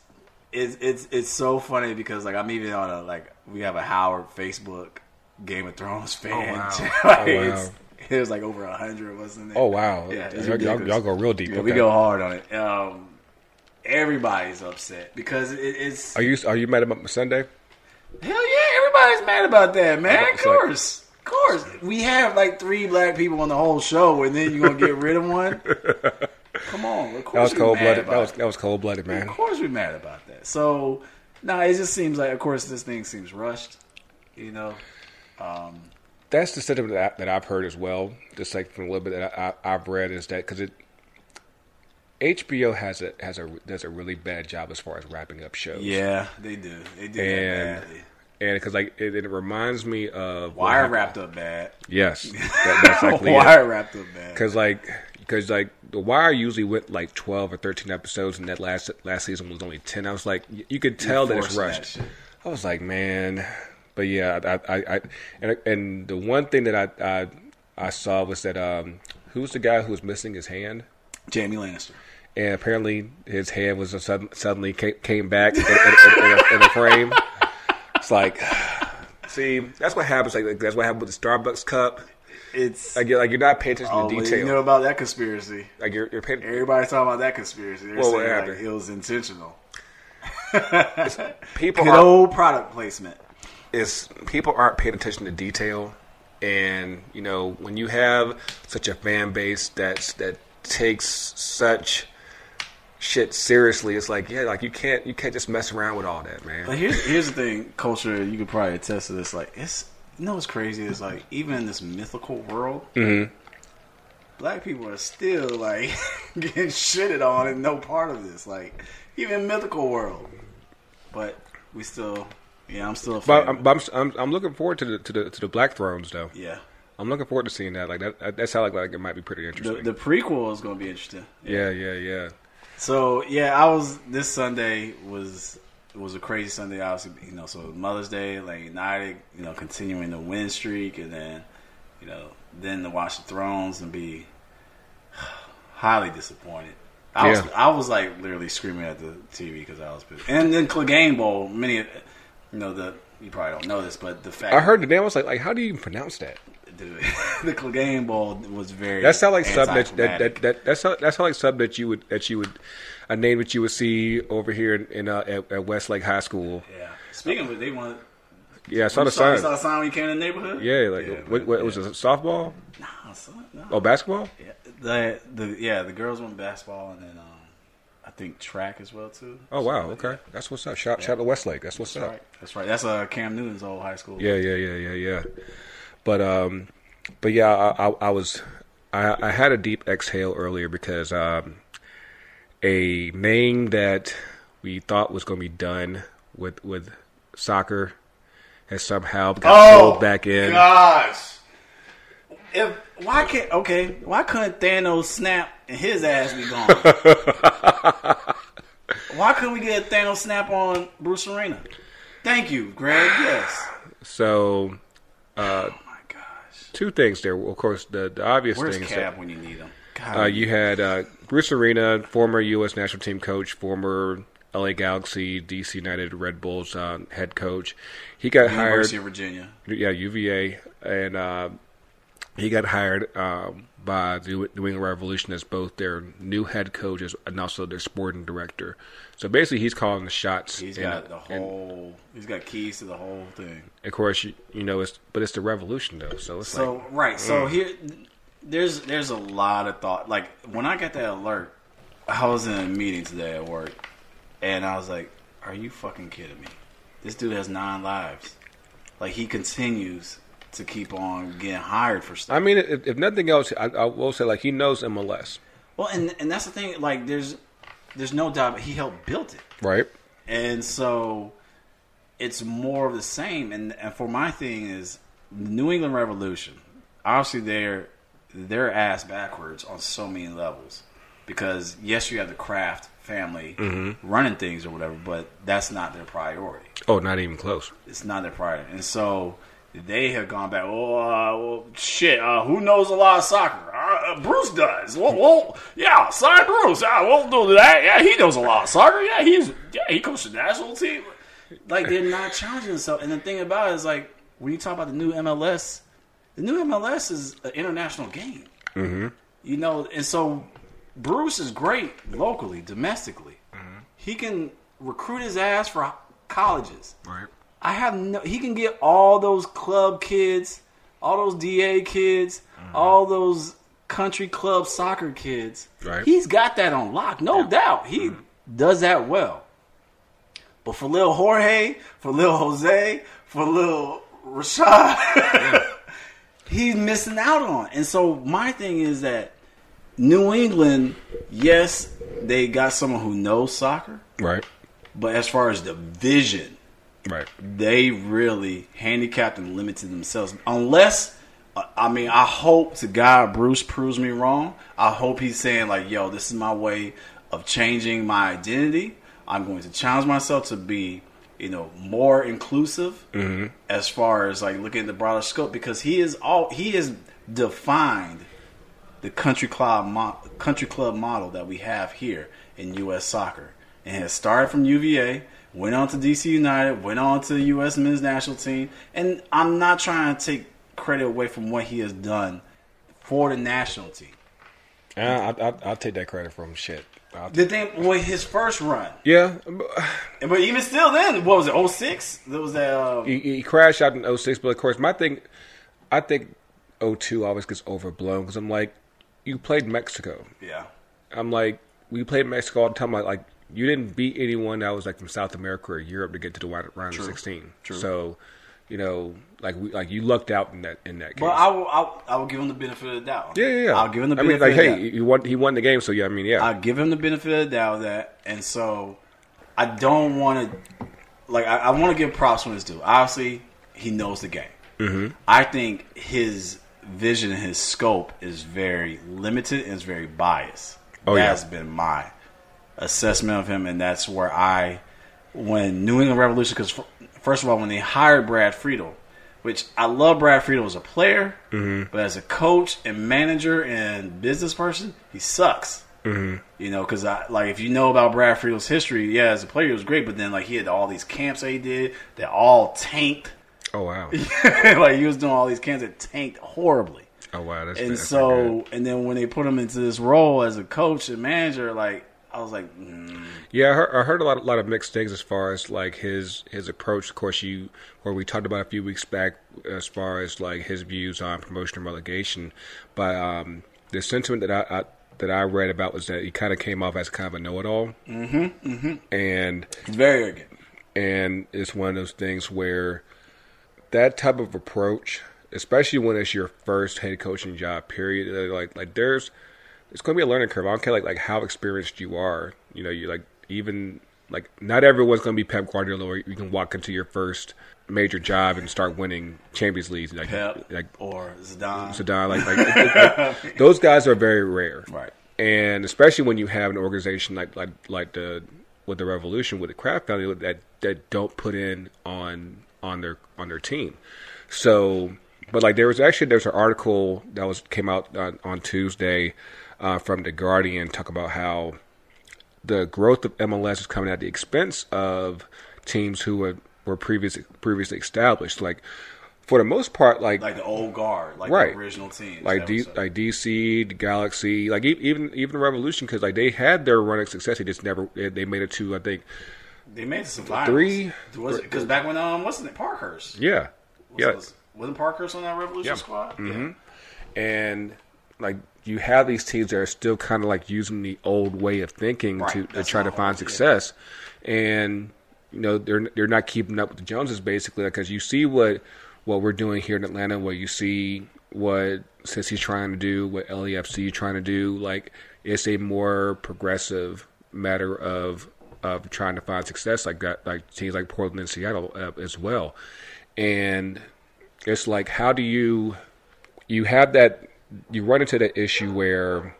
it's it's it's so funny because like I'm even on a like we have a Howard Facebook Game of Thrones fan. Oh, wow. *laughs* like, oh, wow. It was like over a hundred of us in there. Oh wow! Yeah, y'all, y'all, y'all, go real deep. Yeah, okay. We go hard on it. Um, everybody's upset because it, it's. Are you are you mad about Sunday? Hell yeah! Everybody's mad about that, man. Of course, like, of course. We have like three black people on the whole show, and then you are gonna get rid of one. *laughs* Come on, of course. That was cold blooded. That was that was cold blooded, man. Of course, we're mad about that. So, nah, it just seems like, of course, this thing seems rushed. You know. Um, That's the sentiment that, I, that I've heard as well. Just like from a little bit that I, have read is that because it HBO has a has a does a really bad job as far as wrapping up shows. Yeah, they do. They do and. And because like it, it, reminds me of Wire wrapped up bad. Yes, *laughs* that, that's exactly Wire wrapped up bad. Because like because like the Wire usually went like twelve or thirteen episodes, and that last last season was only ten. I was like, you could tell that it's rushed. That I was like, man, but yeah, I, I, I, and and the one thing that I I, I saw was that um, who's the guy who was missing his hand? Jaime Lannister. and apparently his hand was a sudden, suddenly ca- came back in, in, in, a, in a frame. It's like, *sighs* see, that's what happens. Like, that's what happened with the Starbucks cup. It's Like you're, like you're not paying attention oh, to detail. you know about that conspiracy. like you're, you're paying. Everybody's talking about that conspiracy. They're Well, saying like, it was intentional. *laughs* People Good are old product placement. Is people aren't paying attention to detail, and you know when you have such a fan base that's that takes such shit seriously, it's like yeah, like you can't you can't just mess around with all that, man. But here's here's the thing, culture. You could probably attest to this. Like it's you know what's crazy is like even in this mythical world, Mhm. black people are still like *laughs* getting shitted on and no part of this. Like even mythical world, but we still, yeah, I'm still. But, I'm, but I'm, I'm I'm looking forward to the to the to the Black Thrones though. yeah, I'm looking forward to seeing that. Like that that sounds like, like it might be pretty interesting. the prequel is going to be interesting. yeah, yeah, yeah. So yeah, I was this Sunday was was a crazy Sunday. Obviously, you know, so Mother's Day, like United, you know, continuing the win streak, and then you know, then to watch the Thrones and be *sighs* highly disappointed. I was Yeah. I was like literally screaming at the TV because I was pissed. And then Clegane Bowl, many you know the you probably don't know this, but the fact I heard the name. I was like, like, how do you even pronounce that? dude, *laughs* the Clegane Bowl was very That sounds like something that that, that, that that's that's like something that you would that you would a name that you would see over here in, in uh, at, at Westlake High School. yeah. Speaking of it, they want. Yeah, I saw the you saw, you sign. saw the sign when you came in the neighborhood. Yeah, like what, what was it? Softball? Nah, son, no. Oh, basketball? Yeah, the the yeah the girls went basketball and then um I think track as well too. Oh wow, okay, that's what's up. Shout shout to Westlake. That's what's That's up. right. That's right. That's uh Cam Newton's old high school. Yeah, yeah, yeah, yeah, yeah. But um, but yeah, I, I, I was I, I had a deep exhale earlier because um, a name that we thought was going to be done with with soccer has somehow got pulled back in. Oh, gosh. If why can't okay why couldn't Thanos snap and his ass be gone? *laughs* why couldn't we get a Thanos snap on Bruce Arena? Thank you, Greg. Yes. So Oh my gosh. two things there. Of course, the the obvious Where's thing is Cab that when you need him? Uh, you had uh, Bruce Arena, former U.S. national team coach, former L.A. Galaxy, D.C. United, Red Bulls uh, head coach. He got hired. University of Virginia. yeah, UVA, and uh, he got hired um, by the New England Revolution as both their new head coaches and also their sporting director. So basically, he's calling the shots. He's and- got the and whole. he's got keys to the whole thing. of course, you, you know, it's but it's the Revolution though. So it's So like, right. So Mm. here, there's there's a lot of thought. Like when I got that alert, I was in a meeting today at work, and I was like, "Are you fucking kidding me? This dude has nine lives. Like he continues to keep on getting hired for stuff. I mean, if, if nothing else, I, I will say like he knows MLS, well, and and that's the thing. Like there's there's no doubt he helped build it. right? And so it's more of the same. And, and for my thing is New England Revolution. Obviously, they're they're ass backwards on so many levels because yes, you have the Kraft family mm-hmm. running things or whatever, but that's not their priority. Oh, not even close. It's not their priority, and so. They have gone back. Oh, uh, well, shit. Uh, who knows a lot of soccer? Uh, uh, Bruce does. Well, well, yeah, sign Bruce. Yeah, we'll do that. Yeah, he knows a lot of soccer. Yeah, he's yeah, he coached the national team. Like they're not challenging themselves. And the thing about it is, like when you talk about the new MLS, the new MLS is an international game. Mm-hmm. You know, and so Bruce is great locally, domestically. He can recruit his ass for colleges. Right. I have no. He can get all those club kids, all those DA kids, mm-hmm. all those country club soccer kids. Right. He's got that on lock, no doubt. He mm-hmm. does that well. But for little Jorge, for little Jose, for little Rashad, *laughs* he's missing out on. And so my thing is that New England, yes, they got someone who knows soccer, Right. but as far as the vision Right. they really handicapped and limited themselves. Unless, I mean, I hope to God Bruce proves me wrong. I hope he's saying like, "Yo, this is my way of changing my identity. I'm going to challenge myself to be, you know, more inclusive mm-hmm. as far as like looking at the broader scope because he is all he is defined the country club mo- country club model that we have here in U.S. soccer, and has started from UVA, went on to DC United, went on to the U.S. men's national team, and I'm not trying to take credit away from what he has done for the national team. I, I, I'll take that credit from shit. I'll The thing, well, his first run, yeah, *sighs* but even still, then what was it? 06? There was that. Uh, he, he crashed out in 06, but of course, my thing, I think 02 always gets overblown because I'm like, you played Mexico. yeah, I'm like, we played Mexico all the time. Like, like you didn't beat anyone that was like from South America or Europe to get to the round, round of 16. True. So, you know, like we, like you lucked out in that in that case. but I will, I, will- I will give him the benefit of the doubt. yeah, yeah, yeah. I'll give him the benefit. I mean, like, of hey, doubt. he won. He won the game. So yeah, I mean, yeah. I give him the benefit of the doubt of that, and so I don't want to like I, I want to give props when it's due. Obviously, he knows the game. Mm-hmm. I think his vision and his scope is very limited and is very biased. Oh, yeah. That's been my assessment of him, and that's where I, when New England Revolution, because first of all, when they hired Brad Friedel, which I love Brad Friedel as a player, mm-hmm. but as a coach and manager and business person, he sucks. Mm-hmm. You know, because I like if you know about Brad Friedel's history, yeah, as a player he was great, but then like he had all these camps that he did that all tanked. oh wow. *laughs* like he was doing all these camps that tanked horribly. Oh wow. That's And that's so, and then when they put him into this role as a coach and manager, like I was like, mm, Yeah, I heard, I heard a lot, a lot of mixed things as far as like his his approach. Of course, you where we talked about a few weeks back as far as like his views on promotion and relegation. But um, the sentiment that I, I that I read about was that he kind of came off as kind of a know-it-all, mm-hmm, mm-hmm. and he's very arrogant. and it's one of those things where that type of approach, especially when it's your first head coaching job, period, like like there's it's going to be a learning curve. I don't care like like how experienced you are. You know, you like even like not everyone's going to be Pep Guardiola, or you can walk into your first major job and start winning Champions Leagues. Like Pep like or Zidane. Zidane, like, like, *laughs* it- like, those guys are very rare, Right. And especially when you have an organization like like like the with the Revolution with the Kraft family that that don't put in on on their on their team. So, but like there was actually there's an article that was came out on, on Tuesday uh, from the Guardian talk about how the growth of MLS is coming at the expense of teams who were, were previously previously established. Like for the most part, like like the old guard, like Right. the original team. like D, like DC, the Galaxy, like even even the Revolution, because like they had their run of success, they just never they made it to I think they made some finals. three- was it because back when um wasn't it Parkhurst? yeah Was, yeah, was, wasn't Parkhurst on that Revolution Yeah. squad? Mhm. and like you have these teams that are still kind of like using the old way of thinking Right. to, to try to find yeah. success, and you know they're they're not keeping up with the Joneses basically because you see what what we're doing here in Atlanta, what you see what he's trying to do, what LAFC trying to do, like it's a more progressive matter of of trying to find success like that, like teams like Portland and Seattle uh, as well, and it's like how do you you have that you run into that issue where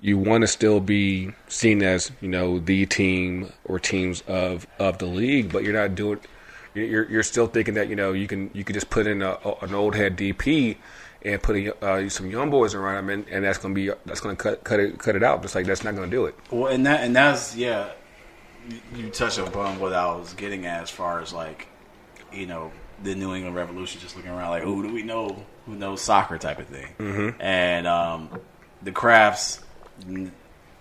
you want to still be seen as you know the team or teams of of the league, but you're not doing. You're you're still thinking that you know you can you can just put in a, an old head DP and put a, uh, some young boys around him, and, and that's gonna be that's gonna cut cut it cut it out. Just like that's not gonna do it. Well, and that and that's yeah. You, you touch upon what I was getting at as far as like, you know, the New England Revolution, just looking around like, who do we know? Who knows soccer type of thing? Mm-hmm. And um, the Krafts.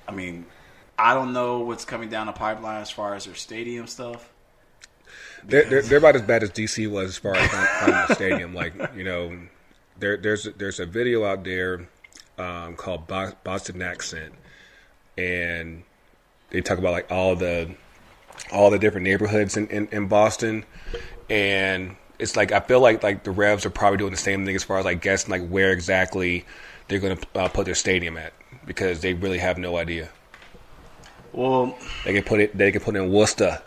I mean, I don't know what's coming down the pipeline as far as their stadium stuff. They're, they're, they're about as bad as DC was as far as finding the stadium. Like you know, there there's there's a video out there um, called Boston Accent, and they talk about like all the all the different neighborhoods in, in, in Boston, and it's like I feel like like the Revs are probably doing the same thing as far as like guessing like where exactly they're going to uh, put their stadium at because they really have no idea. Well, They can put it. They can put it in Worcester.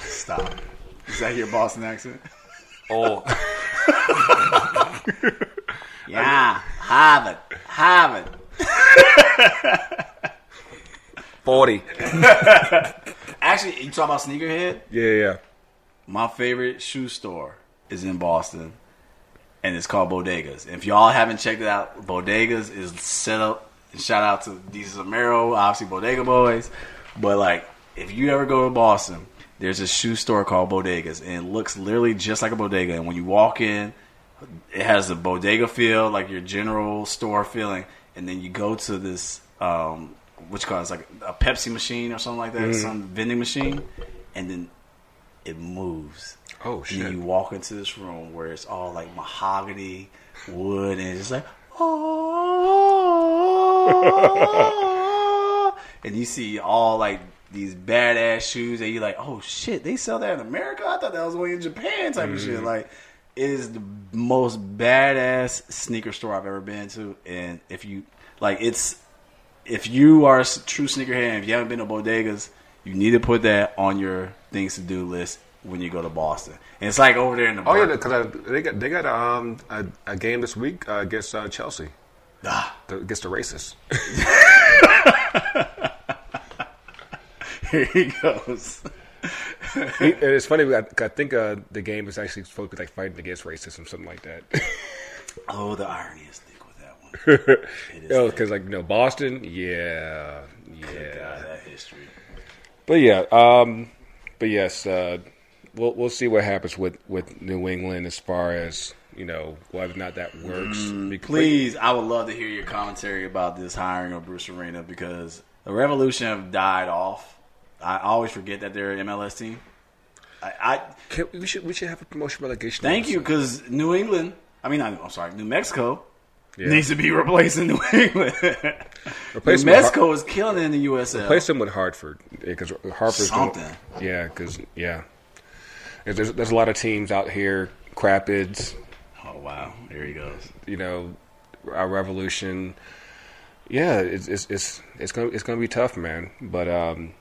stop. Is that your Boston accent? Oh, *laughs* Yeah, Harvard, Harvard. forty. Actually, you talk about sneakerhead. Yeah, yeah. My favorite shoe store is in Boston, and it's called Bodegas. If y'all haven't checked it out, Bodegas is set up. Shout out to Desus and Mero, obviously Bodega Boys. But like, if you ever go to Boston, there's a shoe store called Bodegas, and it looks literally just like a bodega. And when you walk in, it has the bodega feel, like your general store feeling. And then you go to this, um, which calls like a Pepsi machine or something like that, some vending machine, and then it moves. Oh And shit! you walk into this room where it's all like mahogany wood, and it's like, oh, and you see all like these badass shoes, and you're like, oh shit, they sell that in America? I thought that was only in Japan type of shit. Mm-hmm. Like, it is the most badass sneaker store I've ever been to, and if you like, it's if you are a true sneakerhead and if you haven't been to bodegas, you need to put that on your things to do list when you go to Boston. And it's like over there in the Oh yeah, because they got they got um a, a game this week uh, against uh, Chelsea. Ah, The, against the racists. *laughs* *laughs* here he goes. He- and it's funny. I, I think uh, the game is actually supposed to be like fighting against racism, something like that. *laughs* Oh, the irony is thick with that one. It is Oh, because like you know Boston, yeah, yeah. God, that history. But yeah, um, but yes, uh, we'll we'll see what happens with, with New England as far as you know whether or not that works. Mm, Bec- Please, I would love to hear your commentary about this hiring of Bruce Arena because the Revolution have died off. I always forget that they're an MLS team. I, I Can, we should we should have a promotion relegation. thank you because New England. I mean, I'm, I'm sorry, New Mexico Yeah. needs to be *laughs* replacing New England. Replace New them with Mexico is killing it in the USL. Replace them with Hartford because Hartford's doing- Something. yeah, because yeah, there's there's a lot of teams out here. Crapids, Oh wow, here he goes. you know, our Revolution. Yeah, it's it's it's it's gonna it's gonna be tough, man. But um,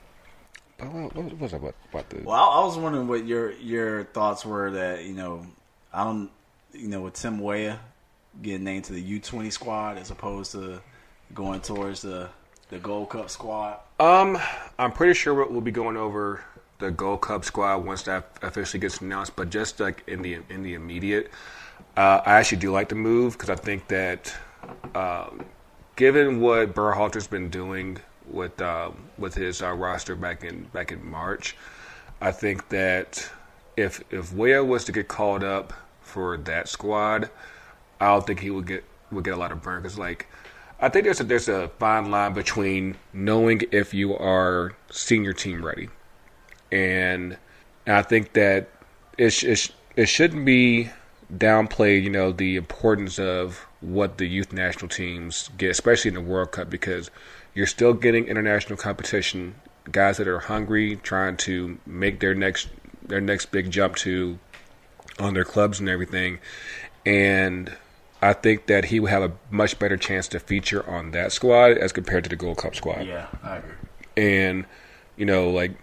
but what, what was I about about the? Well, I was wondering what your your thoughts were that you know I don't you know with Tim Weah getting named to the U twenty squad as opposed to going towards the the Gold Cup squad. Um, I'm pretty sure we'll be going over the Gold Cup squad once that officially gets announced. But just like in the in the immediate, uh, I actually do like the move because I think that, um, given what Berhalter's been doing with um, with his uh, roster back in back in March, I think that if if Weah was to get called up for that squad, I don't think he would get would get a lot of burn because like I think there's a there's a fine line between knowing if you are senior team ready, and, I think that it sh- it, sh- it shouldn't be downplayed. You know the importance of what the youth national teams get, especially in the World Cup, because you're still getting international competition. Guys that are hungry, trying to make their next their next big jump to on their clubs and everything. And I think that he would have a much better chance to feature on that squad as compared to the Gold Cup squad. Yeah, I agree. And you know, like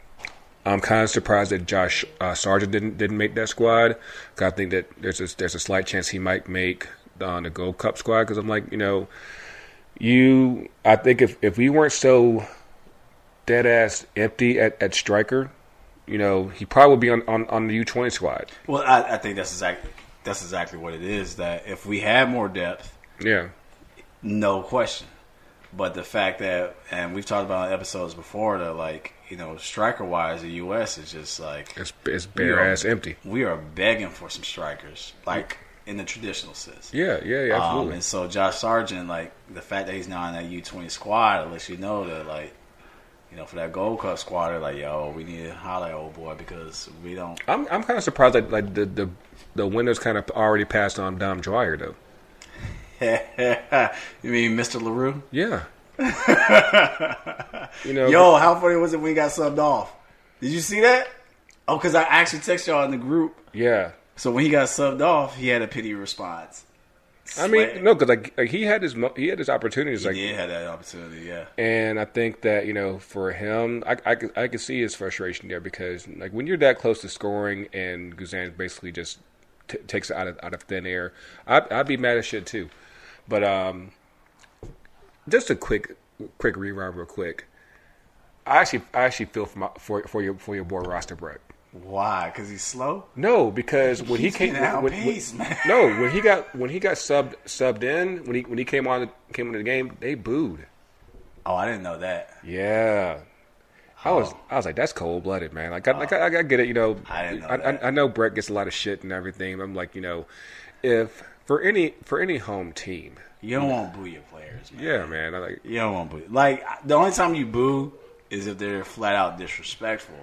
I'm kind of surprised that Josh uh, Sargent didn't didn't make that squad. I think that there's a, there's a slight chance he might make on the Gold Cup squad. Because I'm like, you know, you. I think if if we weren't so dead ass empty at, at striker, you know, he probably would be on, on, on the U20 squad. Well, I, I think that's exactly that's exactly what it is. That if we had more depth, Yeah. no question. But the fact that, and we've talked about episodes before, that like you know, striker wise, the U.S. is just like It's it's bare are- ass empty. We are begging for some strikers, like in the traditional sense. Yeah, yeah, yeah, Um, and so Josh Sargent, like the fact that he's now in that U twenty squad, lets you know that like, you know, for that Gold Cup squad, they're like, yo, we need to highlight old boy because we don't. I'm I'm kind of surprised that like the the the winners kind of already passed on Dom Dwyer though. *laughs* you mean Mr. Leroux? Yeah. *laughs* you know, Yo, how funny was it when he got subbed off? Did you see that? Oh, because I actually texted y'all in the group. yeah. So when he got subbed off, he had a pity response. I mean, no, because like, like he had his he had his opportunities, he like, did have that opportunity, yeah. and I think that you know for him, I I could, I could see his frustration there because like when you're that close to scoring and Guzan basically just t- takes it out of out of thin air, I'd, I'd be mad as shit too. But um, just a quick quick rewind, real quick. I actually I actually feel for my, for for your for your boy roster Brett Why? Because he's slow. No, because when He's he came, out when, pace, when- no, when he got when he got subbed subbed in when he when he came on came into the game, they booed. Oh, I didn't know that. Yeah. I was oh. I was like that's cold blooded man like I, like I, I get it you know Oh. I didn't know. I, I know Brett gets a lot of shit and everything I'm like you know if for any for any home team You don't want to boo your players, man. yeah man I like You don't want to boo. Like the only time you boo is if they're flat out disrespectful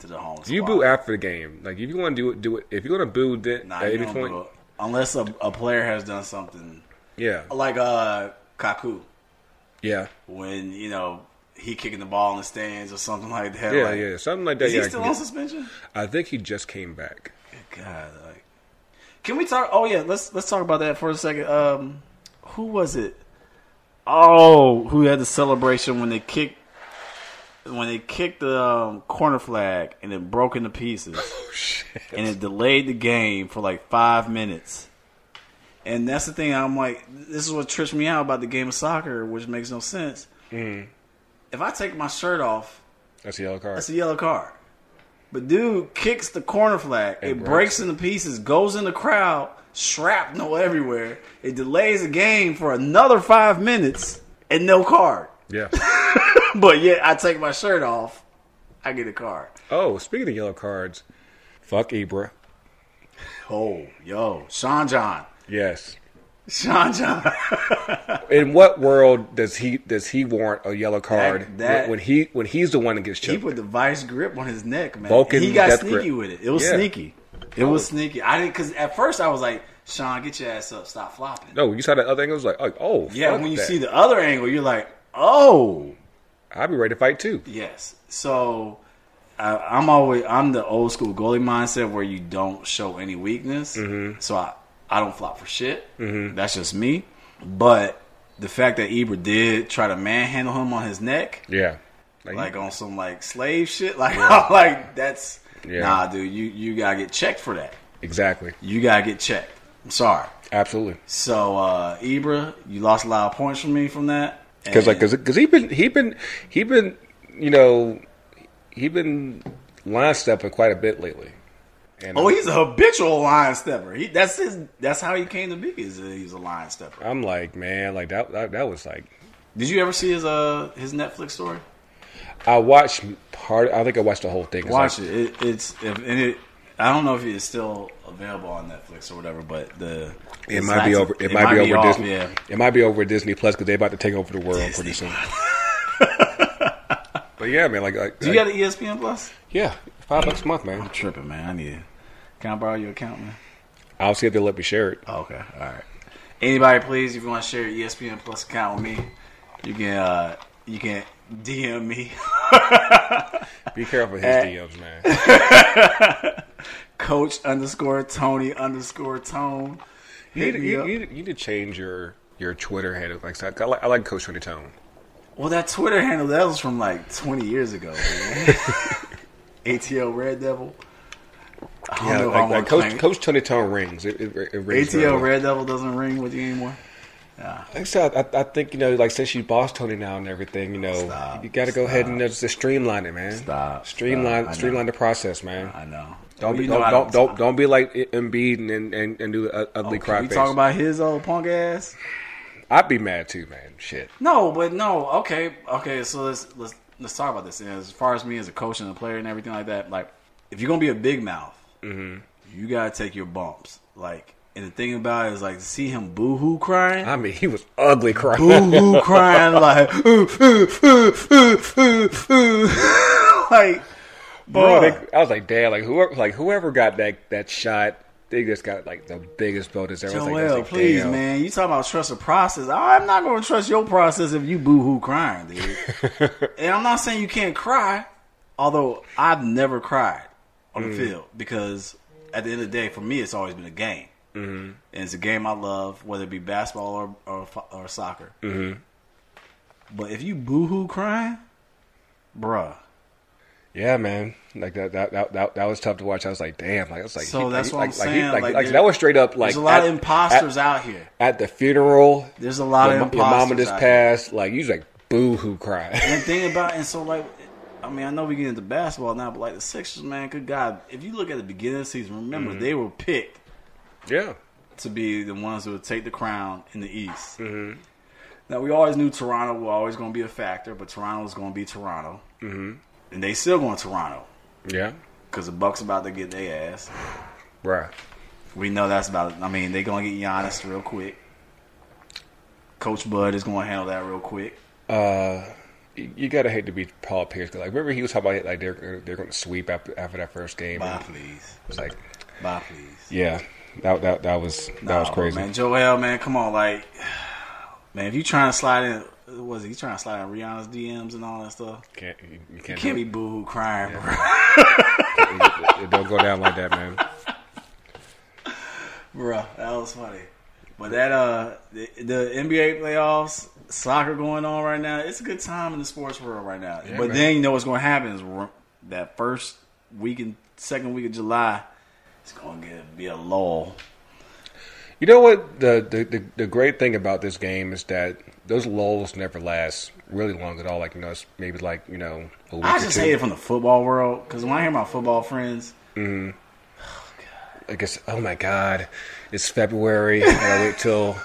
to the home. you squad. boo after the game like if you want to do it do it if you're gonna boo then Nah, at any point boo unless a, a player has done something yeah like uh Kaku yeah when you know he kicking the ball in the stands or something like that. yeah like, yeah something like that Is yeah he still on suspension? I think he just came back God, like, can we talk? Oh yeah, let's let's talk about that for a second. Um, who was it? Oh, who had the celebration when they kicked when they kicked the um, corner flag and it broke into pieces *laughs* oh shit and it delayed the game for like five minutes. And that's the thing. I'm like, this is what trips me out about the game of soccer, which makes no sense. If I take my shirt off, that's a yellow card that's a yellow card. But dude kicks the corner flag. It, It breaks. breaks. into pieces, goes in the crowd, shrapnel everywhere. It delays the game for another five minutes and no card. yeah *laughs* But yet I take my shirt off, I get a card. oh speaking of yellow cards fuck Ibra Oh, yo, Sean John. yes Sean John. *laughs* In what world does he does he warrant a yellow card That- that- when, he when he's the one that gets he put the vice grip on his neck, man. Vulcan he got sneaky grip. with it. It was Yeah. sneaky. It was sneaky. I didn't because at first I was like, Sean, get your ass up, stop flopping. no, you saw that other thing. It was like, oh, oh yeah, when you that. see the other angle, you're like, oh, I'd be ready to fight too. yes. So I, I'm always I'm the old school goalie mindset where you don't show any weakness. Mm-hmm. So I I don't flop for shit. That's just me. But the fact that Ibra did try to manhandle him on his neck, Yeah, like on some like slave shit. *laughs* Like, like that's Yeah. nah, dude. You you gotta get checked for that. exactly, You gotta get checked. I'm sorry. absolutely. So uh Ibra, you lost a lot of points from me from that. Because like, because he been he been he been you know he been line stepping quite a bit lately. And oh, he's a habitual line stepper. He that's his. That's how he came to be. Is he's a line stepper. I'm like, man, like that, that that was like Did you ever see his uh his Netflix story? I watched part. I think I watched the whole thing. It's Watch like- it. it. It's if, and it. I don't know if it's still available on Netflix or whatever, but the It might be over. It, might, be over off, Disney. Yeah, It might be over at Disney Plus because they're about to take over the world pretty soon. but yeah, man, like, like Do you got an ESPN Plus? yeah, five bucks a month, man. I'm tripping, man. I need. it. Can I borrow your account, man? I'll see if they let me share it. Oh, okay, all right. Anybody, please, if you want to share your ESPN Plus account with me, you can. uh You can DM me. *laughs* Be careful with his Eh. DMs, man. *laughs* Coach underscore Tony underscore Tone. You need, you, you, you need to change your your Twitter handle. Like I like, I like Coach Tony Tone. Well, that Twitter handle that was from like 20 years ago. ATL *laughs* Red Devil. I don't Yeah, like, like Coach Coach Tony Tone rings. It, it, it rings ATL. Red Devil doesn't ring with you anymore. Like I said, I, I think you know, like since you boss Tony now and everything, you know, Stop, you got to go ahead and just, just streamline it, man. Stop, streamline, stop. Streamline the process, man. I know. Don't be don't don't, don't don't be like Embiid and and, and do the ugly Oh, can we face. about his old punk ass? I'd be mad too, man. Shit. No, but no. Okay, okay. So let's let's let's talk about this. And as far as me as a coach and a player and everything like that, like if you're gonna be a big mouth, Mm-hmm. you gotta take your bumps. Like, and the thing about it is like to see him boohoo crying. I mean, he was ugly crying. boo-hoo *laughs* crying like *laughs* ooh, ooh, ooh, ooh, ooh, ooh. *laughs* like Bro, they, I was like, damn, like whoever, like whoever got that that shot, they just got like the biggest bonus ever. Was like, Joel, like, please, damn. man. You talking about trust the process? I'm not going to trust your process if you boo-hoo crying, dude. and I'm not saying you can't cry, although I've never cried on Mm. the field because at the end of the day, for me, it's always been a game, mm-hmm. and it's a game I love, whether it be basketball or or, or soccer. Mm-hmm. But if you boo-hoo crying, bruh. Yeah, man. Like that, that, that, that, that was tough to watch. I was like, damn. Like, I was like, So he- that's like, what I'm like, saying. Like, Like, like, there- that was straight up like There's a lot at- of imposters at, out here. at the funeral. There's a lot your, of mo- your mama just out here. passed. Like you was like boo hoo cry. And the thing about and *laughs* so like I mean, I know we get into basketball now, but like the Sixers, man, good God, if you look at the beginning of the season, remember Mm-hmm. they were picked Yeah. to be the ones who would take the crown in the East. Mm-hmm. Now we always knew Toronto was always going to be a factor, but Toronto was going to be Toronto, mm-hmm. and they still going to Toronto Yeah. because the Bucks about to get their ass. Right. We know that's about. It. I mean, they're going to get Giannis real quick. Coach Bud is going to handle that real quick. Uh, you, gotta hate to be Paul Pierce. Like, remember he was talking about like they're they're going to sweep after after that first game. Bye, please. It was like, Bye, please. yeah, that that that was that was crazy. man. Joel, man, come on, like, *sighs* man, if you trying to slide in, was he trying to slide in Rihanna's DMs and all that stuff? Can't you, you You can't, can't be boohoo crying, bro. *laughs* it. It don't go down like that, man. *laughs* Bruh, that was funny. But that uh, the, the NBA playoffs, soccer going on right now. It's a good time in the sports world right now. Yeah, but man. then you know what's going to happen is that first week and second week of July, it's going to be a lull. You know what? The, the the the great thing about this game is that those lulls never last really long at all. Like you know, it's maybe like you know a week I just hate it from the football world because when I hear my football friends, mm-hmm. oh, I guess. Oh my God, it's February. and I wait till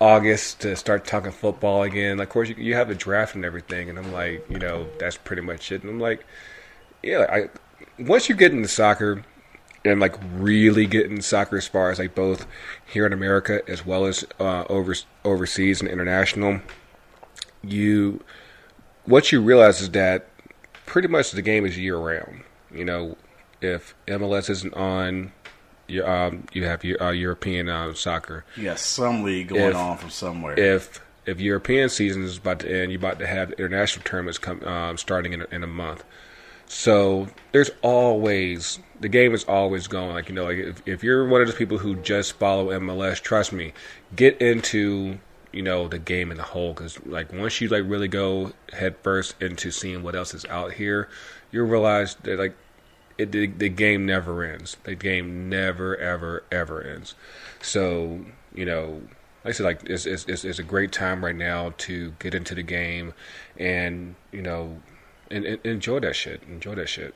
August to start talking football again. Of course, you, you have the draft and everything, and I'm like, you know, that's pretty much it. And I'm like, yeah, I once you get into soccer and like really getting soccer as far as like both here in America as well as uh, over overseas and international, you what you realize is that pretty much the game is year round. You know, if MLS isn't on, you um, you have your uh, European uh, soccer. you got some league going If- on from somewhere. If if European season is about to end, you're about to have international tournaments come um, starting in a, in a month. So there's always the game is always going. Like you know, like if, if you're one of those people who just follow MLS, trust me, get into you know the game in the whole because like once you like really go head first into seeing what else is out here, you'll realize that like it, the, the game never ends. The game never, ever, ever ends. So you know, like I said, like it's it's it's a great time right now to get into the game, and you know, and, and enjoy that shit. Enjoy that shit.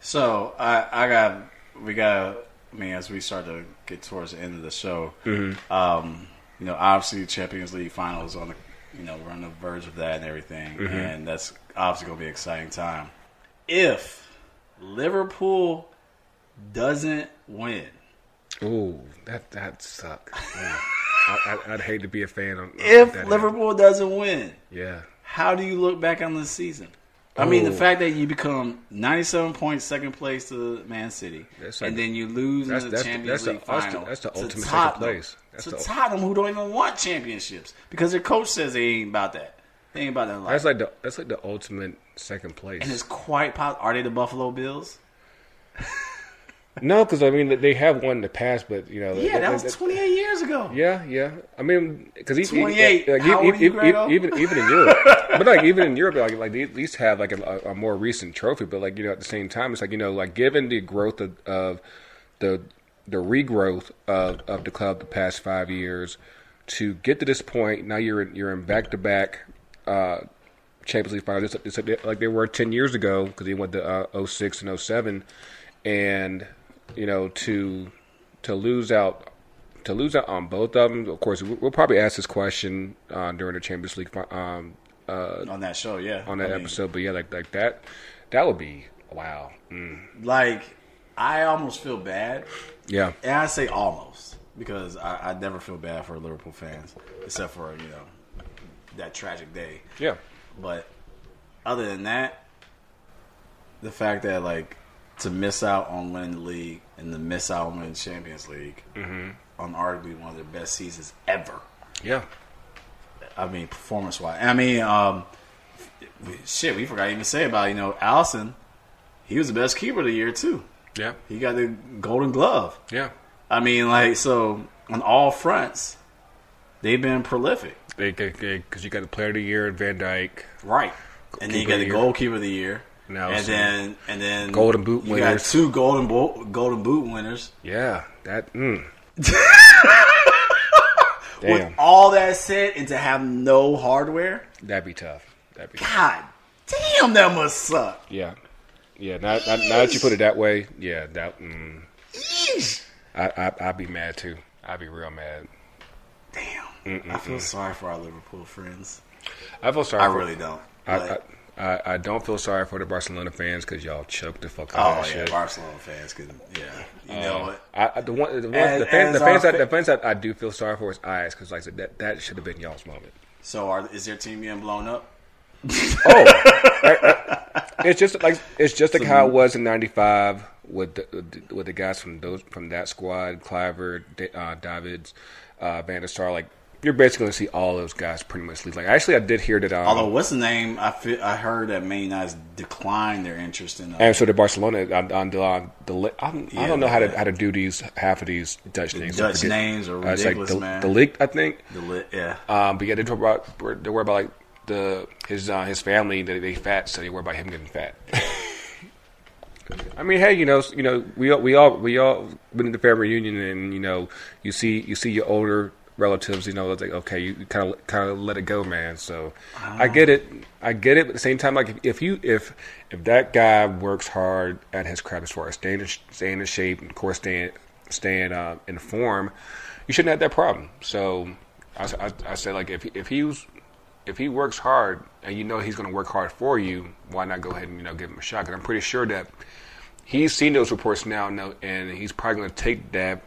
So I I got we got I mean as we start to get towards the end of the show, um, you know obviously Champions League finals on the you know we're on the verge of that and everything, and that's obviously going to be an exciting time. If Liverpool doesn't win, Ooh, that that suck. I, I'd hate to be a fan of if Liverpool doesn't win, Yeah, how do you look back on this season? I mean, the fact that you become 97 points second place to Man City, That's like- and then you lose that's- in the that's the- Champions that's the- League that's the- final. that's the to ultimate second Tottenham. place. That's to the- Tottenham, who don't even want championships because their coach says they ain't about that. They ain't about that life. that's like the that's like the ultimate second place. and it's quite possible. Are they the Buffalo Bills? no, because I mean they have won in the past, but you know, Yeah, that was 28 years ago. Yeah, yeah. I mean, because 28. Like, How e- old are you, e- e- even even in Europe, *laughs* but like even in Europe, like like they at least have like a, a more recent trophy. But like you know, at the same time, it's like you know, like given the growth of, of the the regrowth of, of the club the past five years to get to this point, now you're in, you're in back to back. Champions League finals, like they were ten years ago because they went to uh, 06 and 07. and you know to to lose out to lose out on both of them. Of course, we'll probably ask this question uh, during the Champions League um, uh, On that show, yeah. on that I mean, episode. But yeah, like like that, that would be wow. Mm. Like, I almost feel bad Yeah, And I say almost because I, I never feel bad for Liverpool fans, except for you know that tragic day. yeah, But other than that, the fact that like to miss out on winning the league and to miss out on winning the Champions League on arguably one of their best seasons ever. yeah. I mean, performance wise. I mean, um, shit, we forgot to even say about you know Alisson. He was the best keeper of the year too. Yeah, He got the Golden Glove. yeah. I mean, like, so on all fronts, they've been prolific. Because you got the Player of the Year, Van Dijk, Right. And then you got the goalkeeper of the year. Now and then and then Golden Boot you winners. got two golden Bo- golden boot winners. Yeah, that. Mm. *laughs* With all that said, and to have no hardware, that'd be tough. That'd be. God Damn, that must suck. Yeah, yeah. Now, now, now that you put it that way, yeah, that. Mm, I, I I'd be mad too. I'd be real mad. Damn. Mm-mm-mm. I feel sorry for our Liverpool friends. I feel sorry. I really don't. I, I, I, don't feel sorry for the Barcelona fans because y'all choked the fuck out oh, yeah, shit. Barcelona fans could, yeah. You know what? I, the one, the, one, as, the fans, the fans, that, the fans that I do feel sorry for is eyes because like I said, that that should have been y'all's moment. So, are, is their team getting blown up? oh, *laughs* it's just like it's just like how it was in '95 with the, with the guys from those from that squad, Kluivert, uh, Davids, uh, Van der Sar. Like you're basically going to see all those guys pretty much leave. Like actually, I did hear that. Um, Although, what's the name? I feel, I heard that Man United's declined their interest in. Uh, and so the Barcelona on, on the on the I don't, yeah, I don't know how to how to do these half of these Dutch names. Dutch names are ridiculous, uh, it's like the, man. De Ligt, I think. De Ligt, yeah. Um, but yeah, they talk about they worry about like the his uh, his family. They they fat, so they worry about him getting fat. *laughs* I mean, hey, you know, you know, we all, we all we all been in the family reunion, and you know, you see you see your older relatives, you know, like okay, you kind of kind of let it go, man. So I get it, I get it. But at the same time, like if, if you if if that guy works hard at his craft as far as staying in, staying in shape and of course staying staying uh, in form, you shouldn't have that problem. So I, I, I said like if if he was if he works hard and you know he's going to work hard for you, why not go ahead and you know give him a shot? Because I'm pretty sure that he's seen those reports now, and he's probably going to take that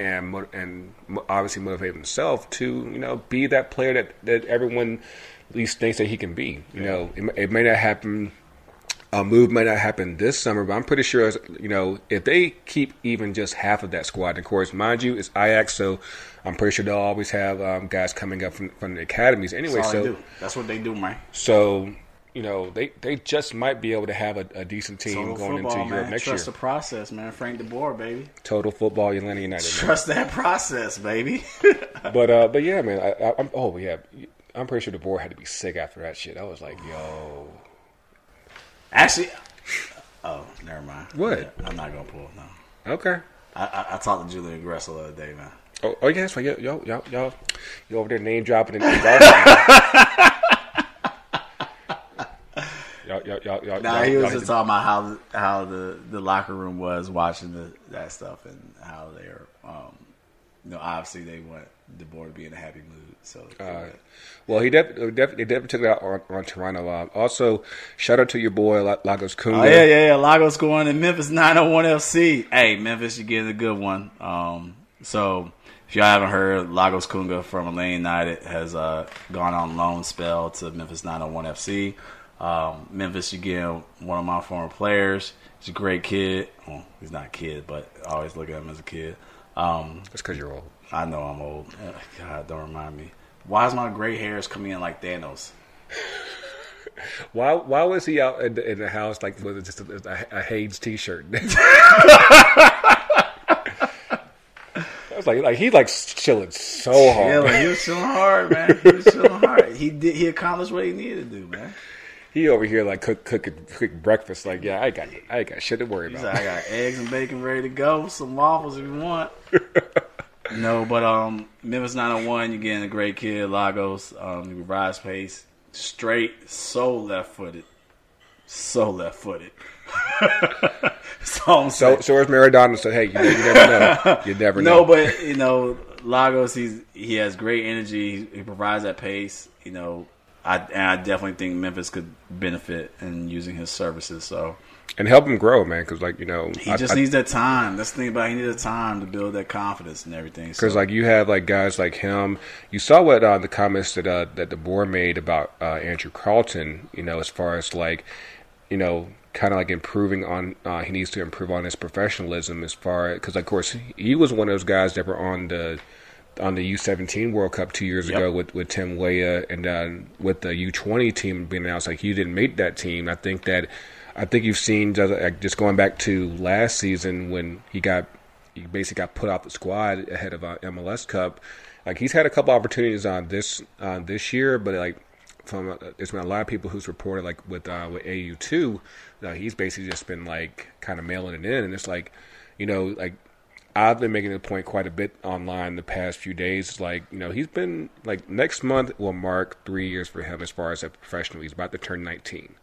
and and obviously motivate himself to you know be that player that that everyone at least thinks that he can be. You yeah. know, it, it, may not happen. A move may not happen this summer, but I'm pretty sure you know if they keep even just half of that squad. And of course, mind you, it's Ajax, so I'm pretty sure they'll always have um, guys coming up from, from the academies anyway. That's so that's what they do, man. So you know, they, they just might be able to have a, a decent team Total going football, into Europe man. next Trust year. the process, man. Frank De Boer, baby. Total football, Atlanta United. Trust man. that process, baby. *laughs* but uh, but yeah, man. I, am oh yeah, I'm pretty sure De Boer had to be sick after that shit. I was like, yo. Actually, oh, never mind. What? I'm not gonna pull. No. Okay. I, I, I talked to Julian Gressel the other day, man. Oh, oh yeah, that's right. Y'all, y'all, y'all, you over there name dropping *laughs* and y'all, y'all, y'all, y'all, nah, he was just talking about how how the, the locker room was watching the, that stuff and how they're, um, you know, obviously they want De Boer to be in a happy mood. So, uh, well, he definitely definitely took it out on, on Toronto. Also, shout out to your boy Lagos Kunga. Oh yeah, yeah, yeah. Lagos going in Memphis 901 FC. Hey, Memphis, you getting a good one. Um, so if y'all haven't heard, Lagos Kunga from Atlanta United has uh, gone on loan spell to Memphis 901 FC. Um, Memphis, again, one of my former players. He's a great kid. Well, he's not a kid, but I always look at him as a kid. Um, That's because you're old. I know I'm old. God, don't remind me. Why is my gray hairs coming in like Thanos? *laughs* why why was he out in the, in the house like with just a, a, a Hanes t-shirt? *laughs* I was like, like he like chilling so hard. He was chilling hard, man. He was chilling hard. He did. He accomplished what he needed to do, man. He over here like cook cooking cook breakfast. Like, yeah, I got I got shit to worry about. Like, I got eggs and bacon ready to go. Some waffles if you want. *laughs* no, but um, Memphis 901, you're getting a great kid, Lagos. Um, you rise pace, straight, so left footed, so left footed. *laughs* so, so, so where's Maradona said, "Hey, you, you never know. *laughs* You never know." No, but you know, Lagos, he's he has great energy. He provides that pace. You know, I and I definitely think Memphis could benefit in using his services. So and help him grow, man. Because like you know, he I, just I, needs that time. That's the thing about it. he needs the time to build that confidence and everything. Because so. like you have like guys like him. You saw what uh, the comments that uh, that De Boer made about uh, Andrew Carleton. You know, as far as like you know kind of like improving on uh, he needs to improve on his professionalism as far because of course he was one of those guys that were on the on the U17 World Cup two years yep. ago with, with Tim Weah and uh, with the U20 team being announced like you didn't make that team I think that I think you've seen just going back to last season when he got he basically got put off the squad ahead of uh, MLS Cup like he's had a couple opportunities on this uh, this year but like from uh, there's been a lot of people who's reported like with uh, with AU two, uh, he's basically just been like kind of mailing it in, and it's like, you know, like I've been making the point quite a bit online the past few days. Like, you know, he's been like next month will mark three years for him as far as a professional. He's about to turn 19,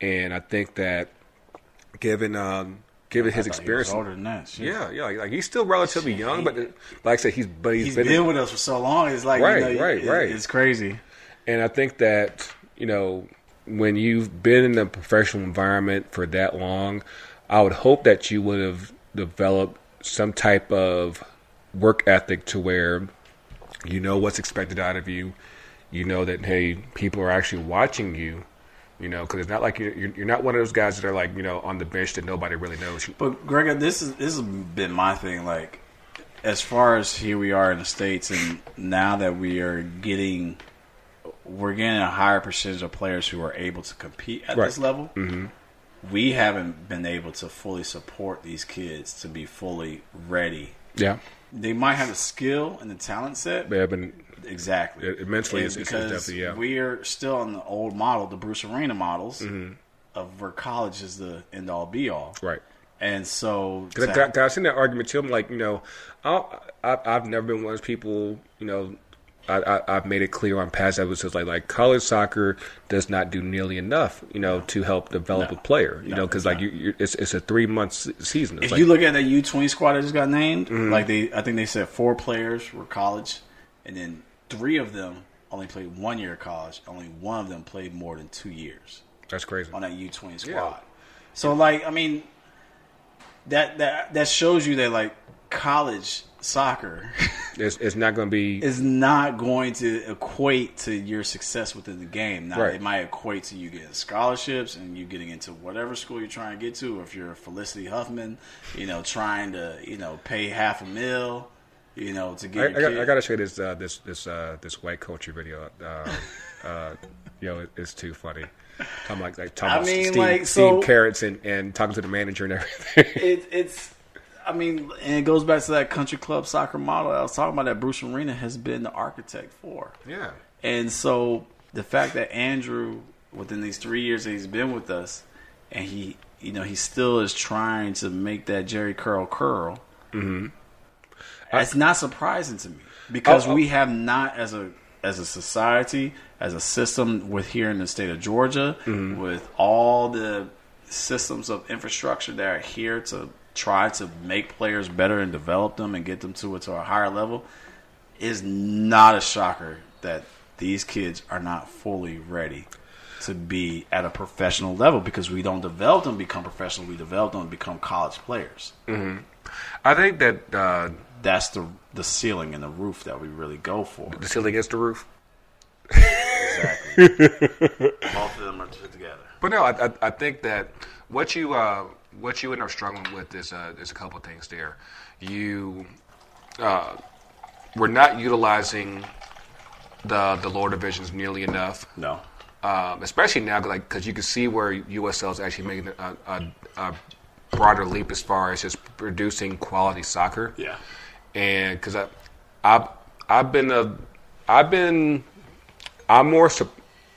and I think that given um, given his I he experience, older than that. shit. yeah, yeah, like, like he's still relatively young, but like I said, he's but he's He's been, been with us for so long. It's like Right, you know, right, it- right. It's crazy. And I think that, you know, when you've been in a professional environment for that long, I would hope that you would have developed some type of work ethic to where you know what's expected out of you. You know that, hey, people are actually watching you, you know, because it's not like you're, you're not one of those guys that are like, you know, on the bench that nobody really knows you. But Gregor, this is this has been my thing. Like, as far as here we are in the states, and now that we are getting, we're getting a higher percentage of players who are able to compete at Right. this level. Mm-hmm. We haven't been able to fully support these kids to be fully ready. Yeah. They might have the skill and the talent set, They have been, exactly. It- And it's- it's because definitely, yeah. we are still on the old model, the Bruce Arena models Mm-hmm. of where college is the end all be all. right. And so, Because to- I, I, I've seen that argument too. I'm like, you know, I'll, I, I've never been one of those people. You know, I, I, I've made it clear on past episodes, like like college soccer does not do nearly enough, you know, to help develop No. a player. You No, know, because it's like you, it's it's a three month season. It's if like, you look at that U twenty squad that just got named, Mm-hmm. like they, I think they said four players were college, and then three of them only played one year of college. Only one of them played more than two years that's crazy. on that U twenty squad. Yeah. So, like, I mean, that that that shows you that like college soccer *laughs* It's, it's not going to be It's not going to equate to your success within the game. Now, Right. it might equate to you getting scholarships and you getting into whatever school you're trying to get to. Or if you're Felicity Huffman, you know, trying to you know pay half a mil, you know, to get I, your got, I gotta show you this uh, this this uh, this white culture video. Uh, uh, *laughs* yo, it, it's too funny. I'm like like talking I about mean, Steve, like, Steve so- Carrots and, and talking to the manager and everything. it, it's. I mean, and it goes back to that country club soccer model I was talking about that Bruce Arena has been the architect for. yeah. And so the fact that Andrew, within these three years that he's been with us, and he, you know, he still is trying to make that Jerry curl curl. Mm-hmm. It's not surprising to me because Oh, oh. we have not, as a as a society, as a system, with here in the state of Georgia, Mm-hmm. with all the systems of infrastructure that are here to try to make players better and develop them and get them to a, to a higher level is not a shocker that these kids are not fully ready to be at a professional level because we don't develop them become professional. We develop them become college players. I think that uh, That's the the ceiling and the roof that we really go for. the ceiling against the roof. Exactly. *laughs* Both of them are together. But no, I, I, I think that what you uh, what you end up struggling with is uh, is a couple of things there. You uh, we're not utilizing the the lower divisions nearly enough, No. um, especially now, like because you can see where USL is actually making a, a, a broader leap as far as just producing quality soccer. Yeah. and because I, I've I've been a I've been I'm more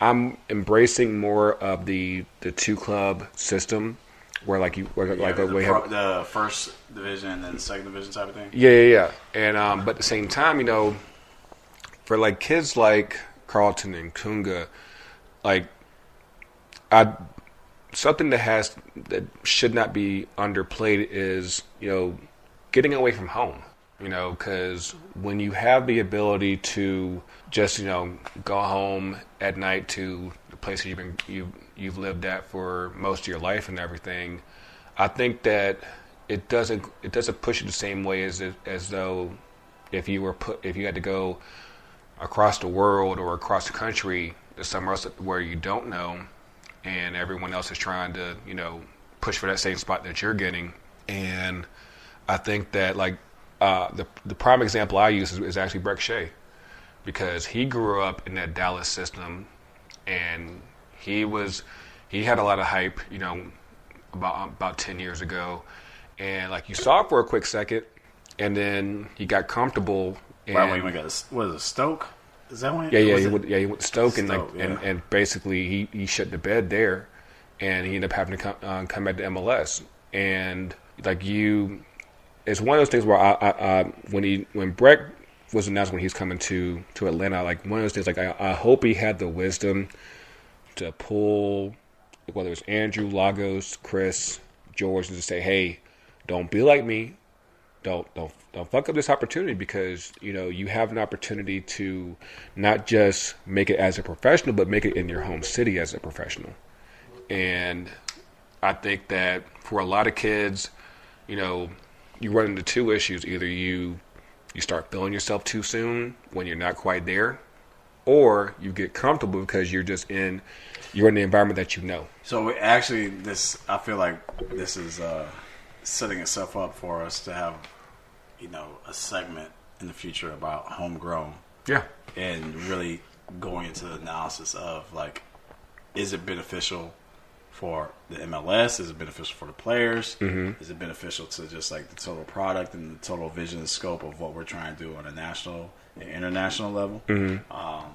I'm embracing more of the the two club system where like you where, like the, we have the first division and then the second division type of thing. yeah yeah yeah and um but at the same time you know for like kids like Carleton and Kunga like I something that has that should not be underplayed is you know getting away from home you know because when you have the ability to just you know go home at night to the place that you've been you you've lived at for most of your life and everything i think that it doesn't it doesn't push you the same way as as though if you were put if you had to go across the world or across the country to somewhere else where you don't know and everyone else is trying to you know push for that same spot that you're getting. And i think that like uh, the the prime example i use is, is actually Brek Shea because he grew up in that dallas system and he was he had a lot of hype you know about about 10 years ago and like you saw it for a quick second and then he got comfortable and Right when he went got a, it Stoke? Is that when? yeah, yeah, he went, yeah, he went to Stoke, and like, Stoke, and, and basically he, he shut the bed there, and he ended up having to come, uh, come back to MLS, and like you, it's one of those things where I, I, I when he when Brek was announced when he's coming to to Atlanta, like one of those things, like I, I hope he had the wisdom to pull whether it's Andrew, Lagos, Chris, George, and just say, hey, don't be like me. Don't don't don't fuck up this opportunity because you know you have an opportunity to not just make it as a professional, but make it in your home city as a professional. And I think that for a lot of kids, you know, you run into two issues: either you you start feeling yourself too soon when you're not quite there, or you get comfortable because you're just in you're in the environment that you know. So actually, this I feel like this is uh, setting itself up for us to have, you know, a segment in the future about homegrown. Yeah. And really going into the analysis of like, is it beneficial for the MLS? Is it beneficial for the players? Mm-hmm. Is it beneficial to just like the total product and the total vision and scope of what we're trying to do on a national and international level? Mm-hmm. Um,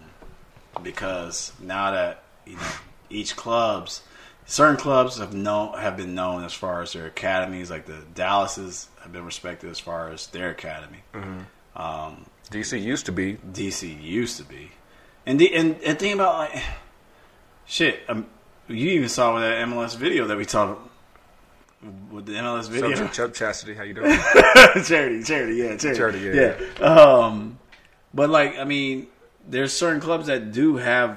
because now that you know each clubs certain clubs have known have been known as far as their academies like the Dallases have been respected as far as their academy Mm-hmm. um, DC used to be. DC used to be and the and, and think about like shit um, you even saw with that MLS video that we talked with the MLS video So, Chubb Chastity, how you doing? *laughs* charity, charity, yeah, charity, Charity, yeah. yeah. Um, but like, I mean, there's certain clubs that do have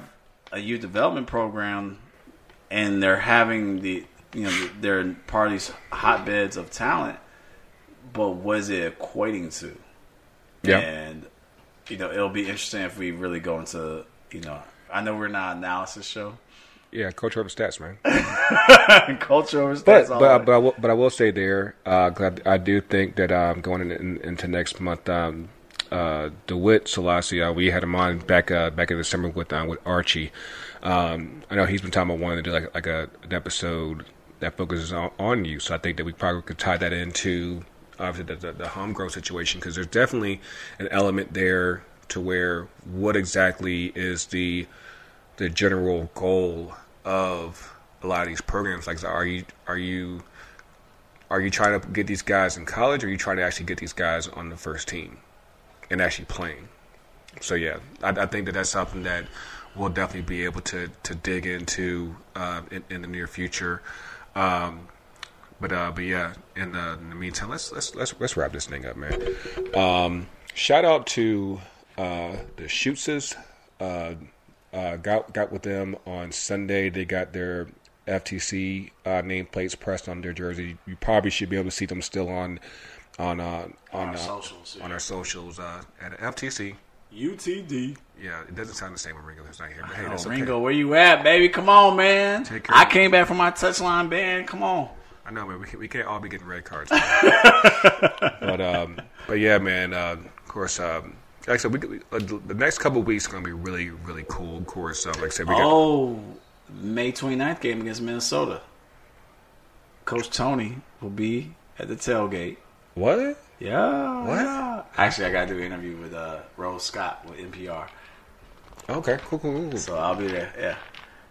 a youth development program, and they're having the, you know, they're part of these hotbeds of talent. But what is it equating to? Yeah. And you know, it'll be interesting if we really go into, you know, I know we're not an analysis show, yeah, coach over stats, man. *laughs* culture over But stats, all but that. but I will, but I will say there, uh, I, I do think that um, going in, in, into next month, um, uh, Dewitt Selassie, uh, we had him on back uh, back in December with uh, with Archie. Um, I know he's been talking about wanting to do like like a, an episode that focuses on, on you. So I think that we probably could tie that into obviously the, the, the homegrown situation because there's definitely an element there to where what exactly is the the general goal of a lot of these programs? Like, are you are you are you trying to get these guys in college, or are you trying to actually get these guys on the first team and actually playing? So yeah, I, I think that that's something that we'll definitely be able to to dig into uh, in, in the near future. Um, but uh, but yeah, in the, in the meantime, let's let's let's let's wrap this thing up, man. Um, shout out to uh, the Shootses. Uh, uh, got got with them on Sunday. They got their FTC uh, nameplates pressed on their jersey. You probably should be able to see them still on on uh, on our uh, socials, yeah. on our socials uh, at FTC. UTD. Yeah, it doesn't sound the same when Ringo's not here, but hey, Oh, that's okay. Ringo, where you at, baby? Come on, man. Take care. I came back from my touchline band. Come on. I know, man. We, can, we can't all be getting red cards. *laughs* but um, but yeah, man. Uh, of course, um, like I said, we, we, uh, the next couple of weeks are gonna be really really cool. Of course, uh, like I said, we got Oh, May 29th game against Minnesota. Coach Tony will be at the tailgate. What? Yeah. What? yeah. Actually, I got to do an interview with uh, Rose Scott with NPR. Okay, cool, cool, cool. So I'll be there. Yeah.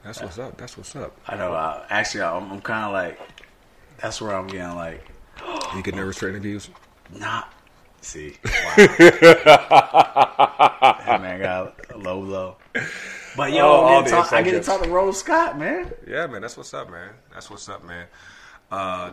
That's what's up. That's what's up. I know. Uh, actually, I'm, I'm kind of like, that's where I'm getting like, *gasps* You get nervous for interviews? not. See, *laughs* wow. that man got a low. But yo, Oh, I, to talk, I get to talk to Rose Scott, man. Yeah, man. That's what's up, man. That's what's up, man. Uh,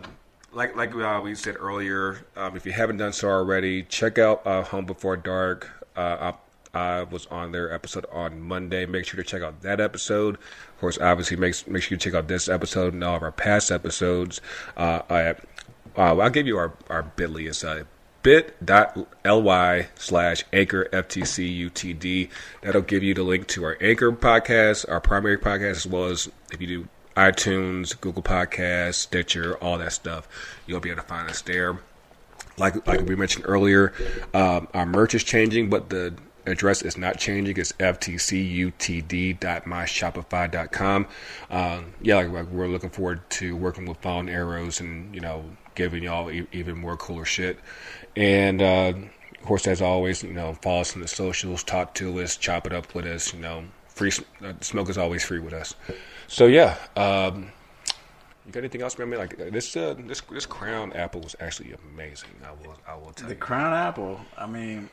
like like uh, we said earlier, um, if you haven't done so already, check out uh, Home Before Dark. Uh, I, I was on their episode on Monday. Make sure to check out that episode. Of course, obviously, make make sure you check out this episode and all of our past episodes. Uh, I, uh, I'll give you our our Bitly. It's uh, bit.ly slash anchor FTCUTD. That'll give you the link to our anchor podcast, our primary podcast, as well as if you do iTunes, Google Podcasts, Stitcher, all that stuff, you'll be able to find us there. Like like we mentioned earlier, um, our merch is changing, but the address is not changing. It's ftcutd.myshopify.com. Um, yeah, like, like we're looking forward to working with Fallen Arrows and you know giving y'all e- even more cooler shit. And uh, of course, as always, you know, follow us on the socials, talk to us, chop it up with us. You know, free uh, smoke is always free with us. So yeah, um, You got anything else, man? I mean, like this, uh, this, this crown apple was actually amazing. I will, I will tell The you. crown apple. I mean,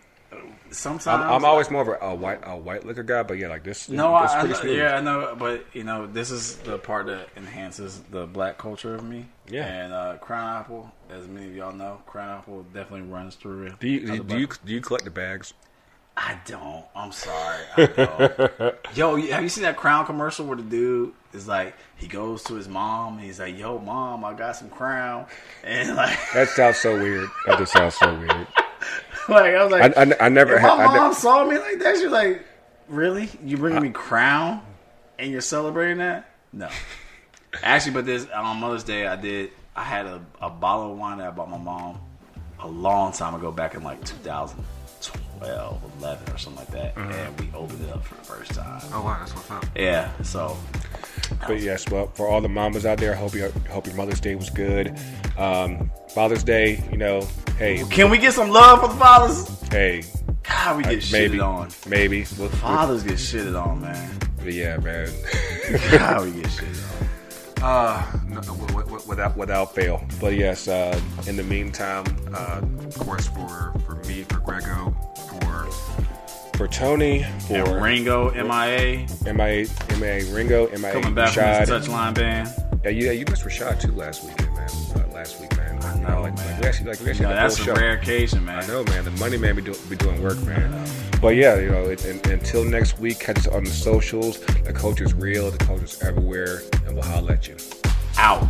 sometimes I'm, I'm always more of a, a white, a white liquor guy, but yeah, like this. No, I, I pretty know, smooth. yeah, I know, but you know, this is the part that enhances the black culture of me. Yeah. and uh, Crown Apple, as many of y'all know, Crown Apple definitely runs through. Do you, do you, do you collect the bags? I don't. I'm sorry. I don't. *laughs* Yo, have you seen that Crown commercial where the dude is like, he goes to his mom and he's like, "Yo, mom, I got some Crown," and like, *laughs* That sounds so weird. That just sounds so weird. *laughs* like I was like, I, I, I never had. my I mom ne- saw me like that, she's like, "Really? You bringing me crown and you're celebrating that?" No. Actually, but this on Mother's Day, I did. I had a, a bottle of wine that I bought my mom a long time ago, back in like 2012, 11, or something like that, and we opened it up for the first time. oh wow, that's what's up. Yeah, so But yes, well, for all the mamas out there, I hope your hope your Mother's Day was good. Um, Father's Day, you know, hey, can we get some love for the fathers? hey, God, we get maybe, shitted on. maybe. We'll, we'll- Fathers get shitted on, man. But yeah, man. *laughs* God, we get shitted on. Uh, no, w- w- w- without without fail. But yes, uh, in the meantime, uh, of course, for for me, for Grego, for for Tony, for And Ringo, MIA, MIA, MIA Ringo, MIA coming back from his Rashad. touchline band. Yeah, you, yeah, you missed Rashad too last weekend, man. Uh, last week, man. I know, like, man. Like, we actually like we actually You know, that's a show. rare occasion, man. I know, man. The money man be, do, be doing work, man. But yeah, you know, it, and, until next week, catch us on the socials. The culture's real. The culture's everywhere, and we'll holler at you. Out.